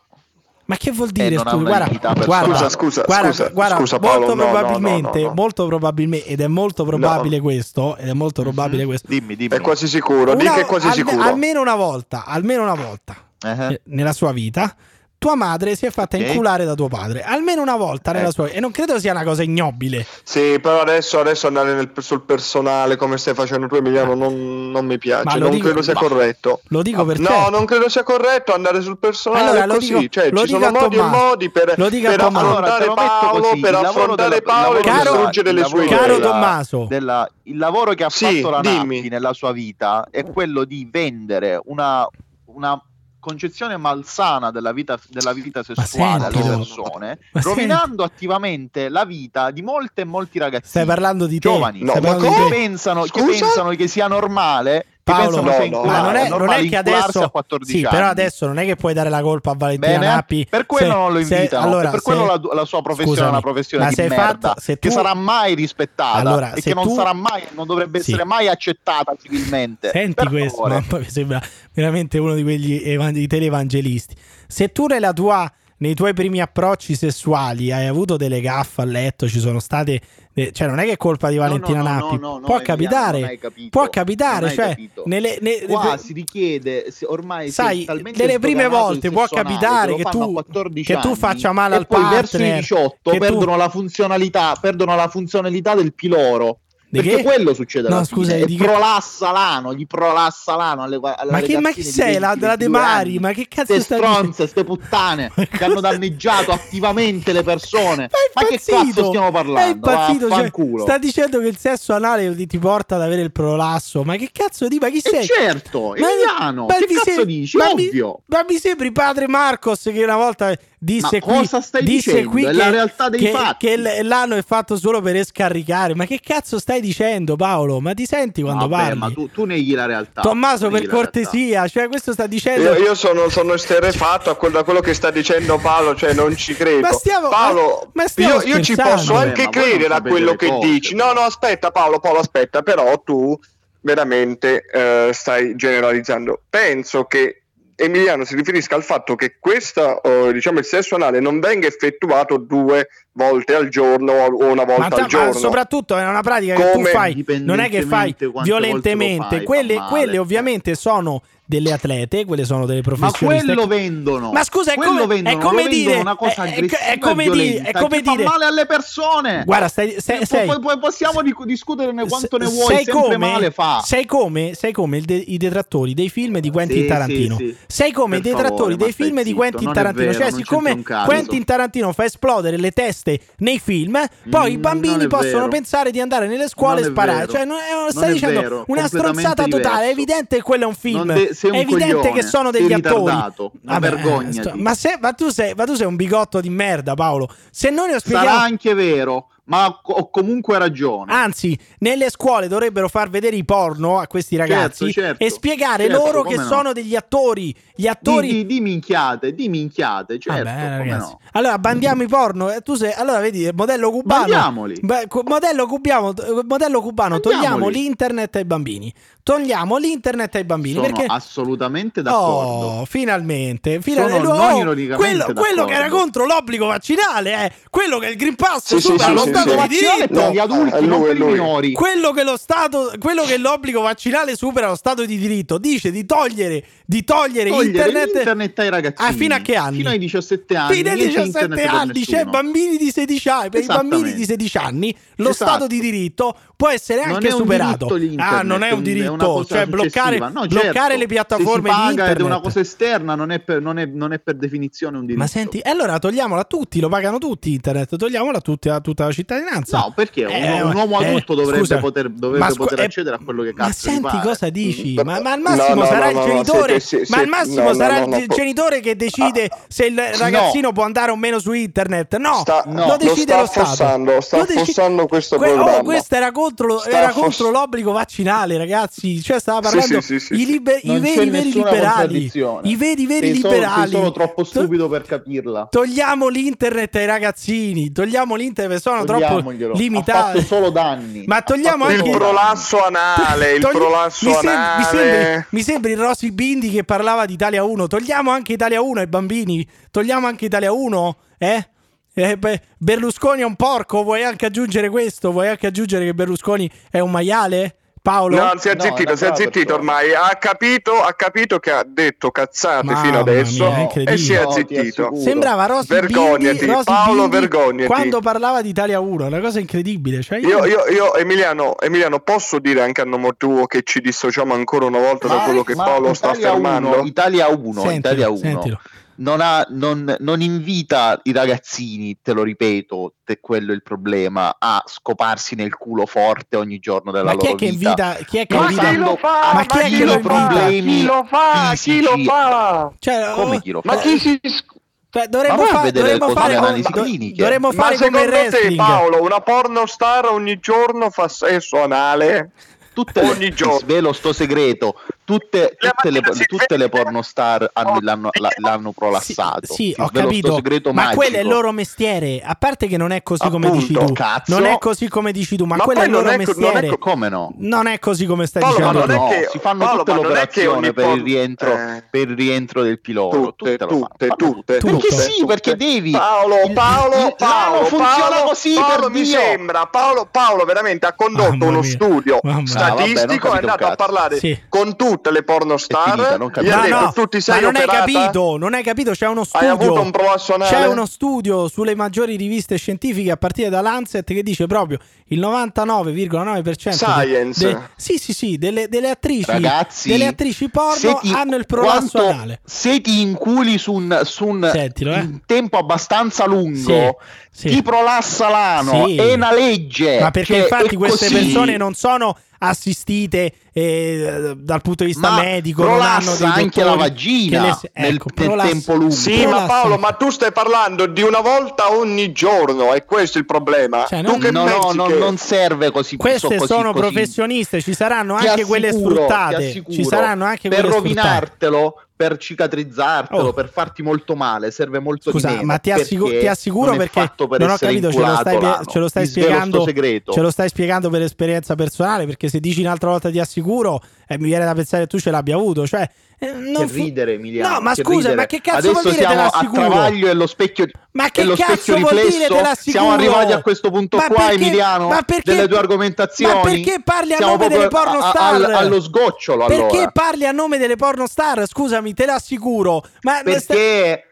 Ma che vuol dire? Non ha scusa, guarda, guarda, Scusa, scusa, guarda, scusa, guarda, scusa, Paolo, molto no, no, probabilmente, no, no. molto probabilmente, ed è molto probabile questo, ed è molto probabile questo. Dimmi, dimmi. È quasi sicuro, Una- che è quasi alme- sicuro. Almeno una volta, almeno una volta Eh, eh, nella sua vita, tua madre si è fatta Ok. inculare da tuo padre. Almeno una volta nella Eh. sua vita. E non credo sia una cosa ignobile. Sì, però adesso, adesso andare nel- sul personale come stai facendo tu, Emiliano, non, non mi piace. Non dico- credo sia ma- corretto. Lo dico per No, non credo sia corretto andare sul personale Allora, lo così. dico- cioè, ci sono modi e modi per, Lo per. Allora, affrontare lo metto Paolo, così, per affrontare del- Paolo e Caro- distruggere le sue Caro idee. della- Tommaso. della- il lavoro che ha Sì, fatto la. Nappi nella sua vita è quello di vendere una, una concezione malsana della vita, della vita sessuale alle persone, Ma rovinando attivamente la vita di molte e molti ragazzini Stai parlando di te. giovani. No, che pensano, che pensano che sia normale Paolo, no, no. Ma non è, non è che adesso. a 14 Sì, però adesso non è che puoi dare la colpa a Valentina Bene, Nappi. per quello se- non lo se- invitano, allora, per se- quello la, la sua professione Scusami, è una professione di merda fatto- se che tu- sarà mai rispettata Allora, e se che non tu- sarà mai, non dovrebbe Sì. essere mai accettata civilmente. Senti Per questo, favore. mamma mia, sembra veramente uno di quegli evan- televangelisti. Se tu nella tua, nei tuoi primi approcci sessuali hai avuto delle gaffe a letto, ci sono state. cioè, non è che è colpa di Valentina no, no, Nappi. no, no, può Emiliano, capitare. capito, può capitare. hai Cioè, capito. nelle, ne- Qua si richiede, ormai sai, delle prime volte può capitare che tu, 14 che tu faccia male al partner. verso i 18 che tu- perdono la funzionalità, perdono la funzionalità del piloro. Perché che? quello succede No, alla scusa, fine. di che- prolassa l'ano, gli prolassa l'ano alle, alle Ma, che, ma chi sei? La, 20, la De 22 Mari? Ma che cazzo Ste stronze, ste puttane che hanno danneggiato attivamente le persone. Ma Ma che cazzo stiamo È parlando? impazzito, cioè, sta dicendo che il sesso anale ti, ti porta ad avere il prolasso. Ma che cazzo di? Ma chi sei? E certo, Ma- Emiliano, ma che mi cazzo sem- dici? ma mi- Ovvio. Ma mi sembri padre Marcos che una volta disse Ma qui, cosa stai disse dicendo? qui È che, la realtà dei che- fatti. che l- l'anno è fatto solo per scaricare. Ma che cazzo stai dicendo, Paolo? Ma ti senti quando Vabbè, parli? ma tu, tu neghi la realtà. Tommaso, per realtà. cortesia, cioè questo sta dicendo. Io, io sono, sono esterefatto a quello, a quello che sta dicendo Paolo, cioè non ci credo. Ma stiamo- Paolo, ma stiamo io, io ci posso anche non credere a quello che cose. dici. No, no, aspetta Paolo, Paolo, aspetta, però tu veramente eh, stai generalizzando. Penso che Emiliano si riferisca al fatto che questa, eh, diciamo, il sesso anale non venga effettuato due volte al giorno o una volta Ma, ta- al ma giorno. soprattutto è una pratica che tu Come fai, non è che fai violentemente. fai, quelle, fa quelle ovviamente sono delle atlete, quelle sono delle Ma professioniste. quello vendono. Ma scusa, è Quello come, vendono, è come dire, una cosa è- è- aggressiva è, come dire, è come dire, male alle persone. guarda, stai, sei, Poi- sei- poi- poi possiamo dic- discuterne quanto ne sei vuoi, sempre come, male fa. sei come, sei come de- i detrattori dei film di Quentin Sì, Tarantino. sì, sì. Sei come Per i detrattori favore, dei ma film di zitto, Quentin non è Tarantino. vero, cioè, siccome. Quentin Tarantino fa esplodere le teste nei film, poi i Mm, bambini non è possono pensare di andare nelle scuole e sparare. Cioè, non stai dicendo una stronzata totale. È evidente che quello è un film. Sei un è evidente coglione, che sono degli attori. una vergognati. sto- ma, se- ma tu sei, ma tu sei un bigotto di merda, Paolo. Se noi lo spieghiamo. Sarà anche vero, ma ho, comunque ragione. Anzi, nelle scuole dovrebbero far vedere i porno a questi ragazzi Certo, certo. e spiegare Certo, loro che no. sono degli attori. Gli attori. Di, di, di minchiate, di minchiate, certo, Vabbè, no. Allora, bandiamo i porno. eh, Tu sei, allora, vedi, il modello cubano. Bandiamoli. Beh, modello, cubano, eh, modello cubano, togliamo Bandiamoli. l'internet ai bambini. Togliamo l'internet ai bambini. Sono perché... assolutamente d'accordo. Oh, finalmente, Sono finalmente. non Oh, quello, quello che era contro l'obbligo vaccinale, eh. quello che il Green Pass Sì, supera sì, sì, stato Vaccinale diritto. per gli adulti, lui, non per è i minori. Quello che, lo stato, quello che l'obbligo vaccinale supera lo stato di diritto dice di togliere, di togliere, Togliere internet, internet ai ragazzini. Ah, fino a che anni? Fino ai 17 anni. Fino ai niente 17 internet per anni, cioè bambini di 16 anni. Per i bambini di 16 anni lo Esatto. stato di diritto può essere Non anche superato. ah, non è un diritto, cioè bloccare. No, bloccare certo. le piattaforme Se si di internet. ed è una cosa esterna, non è per, non è- non è per definizione un diritto. Ma senti, e allora togliamola a tutti, lo pagano tutti internet, togliamola a, tutti, a tutta la cittadinanza. No, perché Eh, un, un uomo eh, adulto dovrebbe scusa, poter, dovrebbe ma scu- poter eh, accedere a quello che Ma cazzo gli senti cosa dici? Mm, Ma, ma al massimo no, sarà no, il genitore, siete- ma al massimo sarà il genitore che decide se il ragazzino può andare o meno su internet. No, Sta- lo lo decide sta lo Stato. sta Lo affossando questo Que- oh, programma. questo era contro, era contro l'obbligo vaccinale, ragazzi. Cioè, stava parlando sì, sì, sì, i, liber- i veri, veri liberali. I veri, veri liberali. solo troppo stupido per capirla. Togliamo l'internet ai ragazzini, togliamo l'internet, sono troppo Limitati. fatto solo danni. Ma togliamo Il anche solo prolasso anale, il Togli- prolasso mi, sem- mi anale. sembri, mi sembri il Rosy Bindi che parlava di Italia 1. Togliamo anche Italia 1 ai bambini. Togliamo anche Italia 1, eh? Eh, beh, Berlusconi è un porco. Vuoi anche aggiungere questo? Vuoi anche aggiungere che Berlusconi è un maiale? Paolo? No, si è No, zittito, si è zittito ormai. Ha capito, ha capito che ha detto cazzate Mamma fino adesso mia, e si è No, ti zittito. assicuro. Sembrava Rosy Vergognati, Bindi, Rosy Paolo, Bindi vergognati. quando parlava di Italia 1. Una cosa incredibile. Cioè io- Io, io, io Emiliano, Emiliano, posso dire anche a nome tuo che ci dissociamo ancora una volta da Ma- quello che Paolo sta Italia affermando? 1, Italia 1, Sentilo, Italia 1 sentilo. Non, ha- non- non invita i ragazzini, te lo ripeto, te quello è il problema, a scoparsi nel culo forte ogni giorno della Ma chi loro è che vita. invita? Chi è che Ma invita? chi lo fa? Ma chi è chi che lo? Problemi Chi lo fa? Chi lo fa? Cioè, Come oh, chi lo Ma fa? chi si Cioè, dovremmo, Ma fa- vedere dovremmo le fare, cliniche. dovremmo Ma fare come il secondo te wrestling. Paolo, una pornostar ogni giorno fa sesso anale? Tutte le- Ogni giorno. ti svelo sto segreto tutte, tutte le, tutte le pornostar hanno, l'hanno, l'hanno prolassato Sì, sì, ho capito. Ma magico. quello è il loro mestiere. A parte che non è così come Appunto, dici tu. cazzo. Non è così come dici tu, ma, Ma quello è il loro è co- non è mestiere. co- come no Non è così come stai Paolo, ma dicendo non è no, che- si fanno Paolo, tutte ma l'operazione ogni per il rientro eh. per il rientro del pilota Tutte, tutte, tutte, tutte, tutte. perché sì tutte. perché devi Paolo, Paolo, Paolo, funziona Paolo, così Paolo per mi sembra, Paolo, Paolo veramente ha condotto uno studio. Ah, statistico, è andato a parlare con tutti tutte le pornostar. non. Gli No, detto, no, tu ti ma sei non hai capito, non hai capito, c'è uno studio. avuto un? C'è uno studio sulle maggiori riviste scientifiche a partire da Lancet che dice proprio il 99,9% de- Science. de- sì, sì, sì, delle, delle attrici Ragazzi, delle attrici porno ti- hanno il prolasso quanto- anale. Se ti inculi su un, su un Sentilo, eh. tempo abbastanza lungo, Sì, sì. ti prolassa l'ano. Sì. È una legge. Ma perché Cioè, infatti queste così. persone non sono assistite eh, dal punto di vista Ma medico, non hanno prolassa anche la vagina che le- nel- ecco, nel prolassa- tempo lungo. Sì, ma prolassa- Paolo, ma tu stai parlando di una volta ogni giorno, è questo il problema. Cioè, tu non- che No, no, no, che- non serve così. Queste così, sono così. professioniste, ci saranno Ti anche quelle assicuro, ti sfruttate. assicuro, Ci saranno anche per quelle sfruttate. Per cicatrizzartelo, Oh. per farti molto male, serve molto Scusa, di meno. ma ti, assicu- perché ti assicuro perché per non ho capito, ce lo stai, l'ano. ce lo stai spiegando. Ce lo stai spiegando per esperienza personale. Perché se dici un'altra volta ti assicuro, eh, mi viene da pensare che tu ce l'abbia avuto. Cioè, non che ridere, Emiliano. No, ma scusa, ridere. ma che cazzo Adesso vuol dire te siamo a travaglio e lo specchio Ma che lo cazzo vuol dire te l'assicuro? Siamo arrivati a questo punto Ma qua, perché- Emiliano, ma perché- delle tue argomentazioni. Ma perché parli a Siamo nome delle proprio a- pornostar? al- allo sgocciolo, Perché allora. parli a nome delle pornostar? Scusami, te l'assicuro. Ma Perché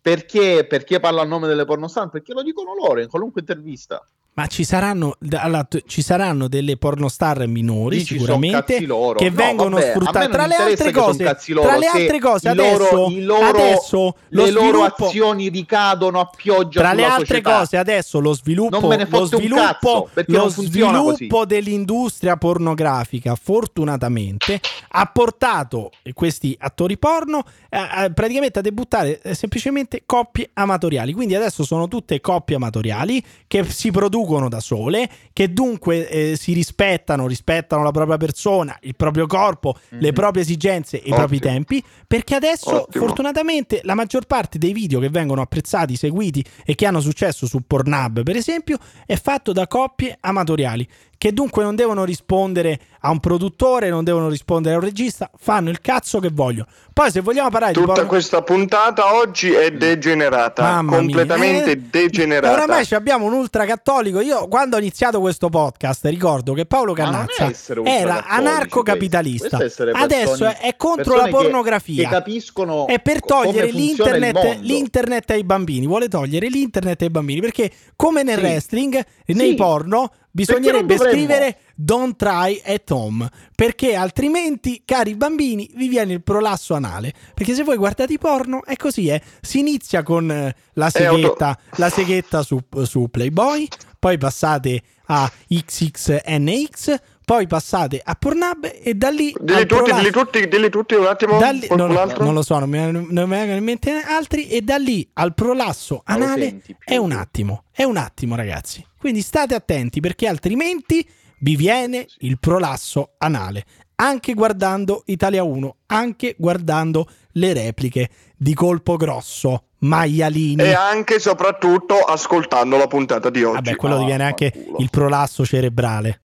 perché perché parlo a nome delle pornostar? Perché lo dicono loro in qualunque intervista. Ma ci saranno, allora, ci saranno delle pornostar minori sicuramente loro. che No, vengono vabbè, sfruttate. Tra le altre cose, loro, tra le altre cose loro- adesso, loro- adesso lo le loro sviluppo, azioni ricadono a pioggia tra le altre società. cose adesso lo sviluppo, lo sviluppo, cazzo, lo sviluppo dell'industria pornografica fortunatamente ha portato questi attori porno eh, eh, praticamente a debuttare eh, semplicemente coppie amatoriali quindi adesso sono tutte coppie amatoriali che si producono da sole che dunque eh, si rispettano rispettano la propria persona il proprio corpo le proprie esigenze e i propri Ottimo. tempi perché adesso Ottimo. fortunatamente la maggior parte dei video che vengono apprezzati, seguiti e che hanno successo su Pornhub, per esempio, è fatto da coppie amatoriali che dunque non devono rispondere a un produttore, non devono rispondere a un regista, fanno il cazzo che vogliono. Poi se vogliamo parlare di Tutta porno questa puntata oggi è degenerata, Mamma mia. completamente Eh, degenerata. Oramai ci abbiamo un ultracattolico. Io quando ho iniziato questo podcast ricordo che Paolo Cannazza era anarcocapitalista. questo. Questo Adesso persone- è contro la pornografia. che capiscono è per togliere l'internet, l'internet ai bambini. Vuole togliere l'internet ai bambini perché, come nel Sì. wrestling, nei Sì. porno. Bisognerebbe scrivere Don't try at home perché altrimenti, cari bambini, vi viene il prolasso anale. Perché se voi guardate i porno è così, eh. si inizia con eh, la auto- seghetta, la seghetta su, su Playboy, poi passate a XXNX, poi passate a Pornhub e da lì Dilli al tutti, dilli tutti, dilli tutti un attimo. da lì- non, non lo so, non mi, non mi vengono in mente altri. E da lì al prolasso anale è un attimo. È un attimo, ragazzi. Quindi state attenti perché altrimenti vi viene il prolasso anale. Anche guardando Italia 1, anche guardando le repliche di colpo grosso, maialini. E anche e soprattutto ascoltando la puntata di oggi. Vabbè, quello Ah, diviene anche fanculo. il prolasso cerebrale.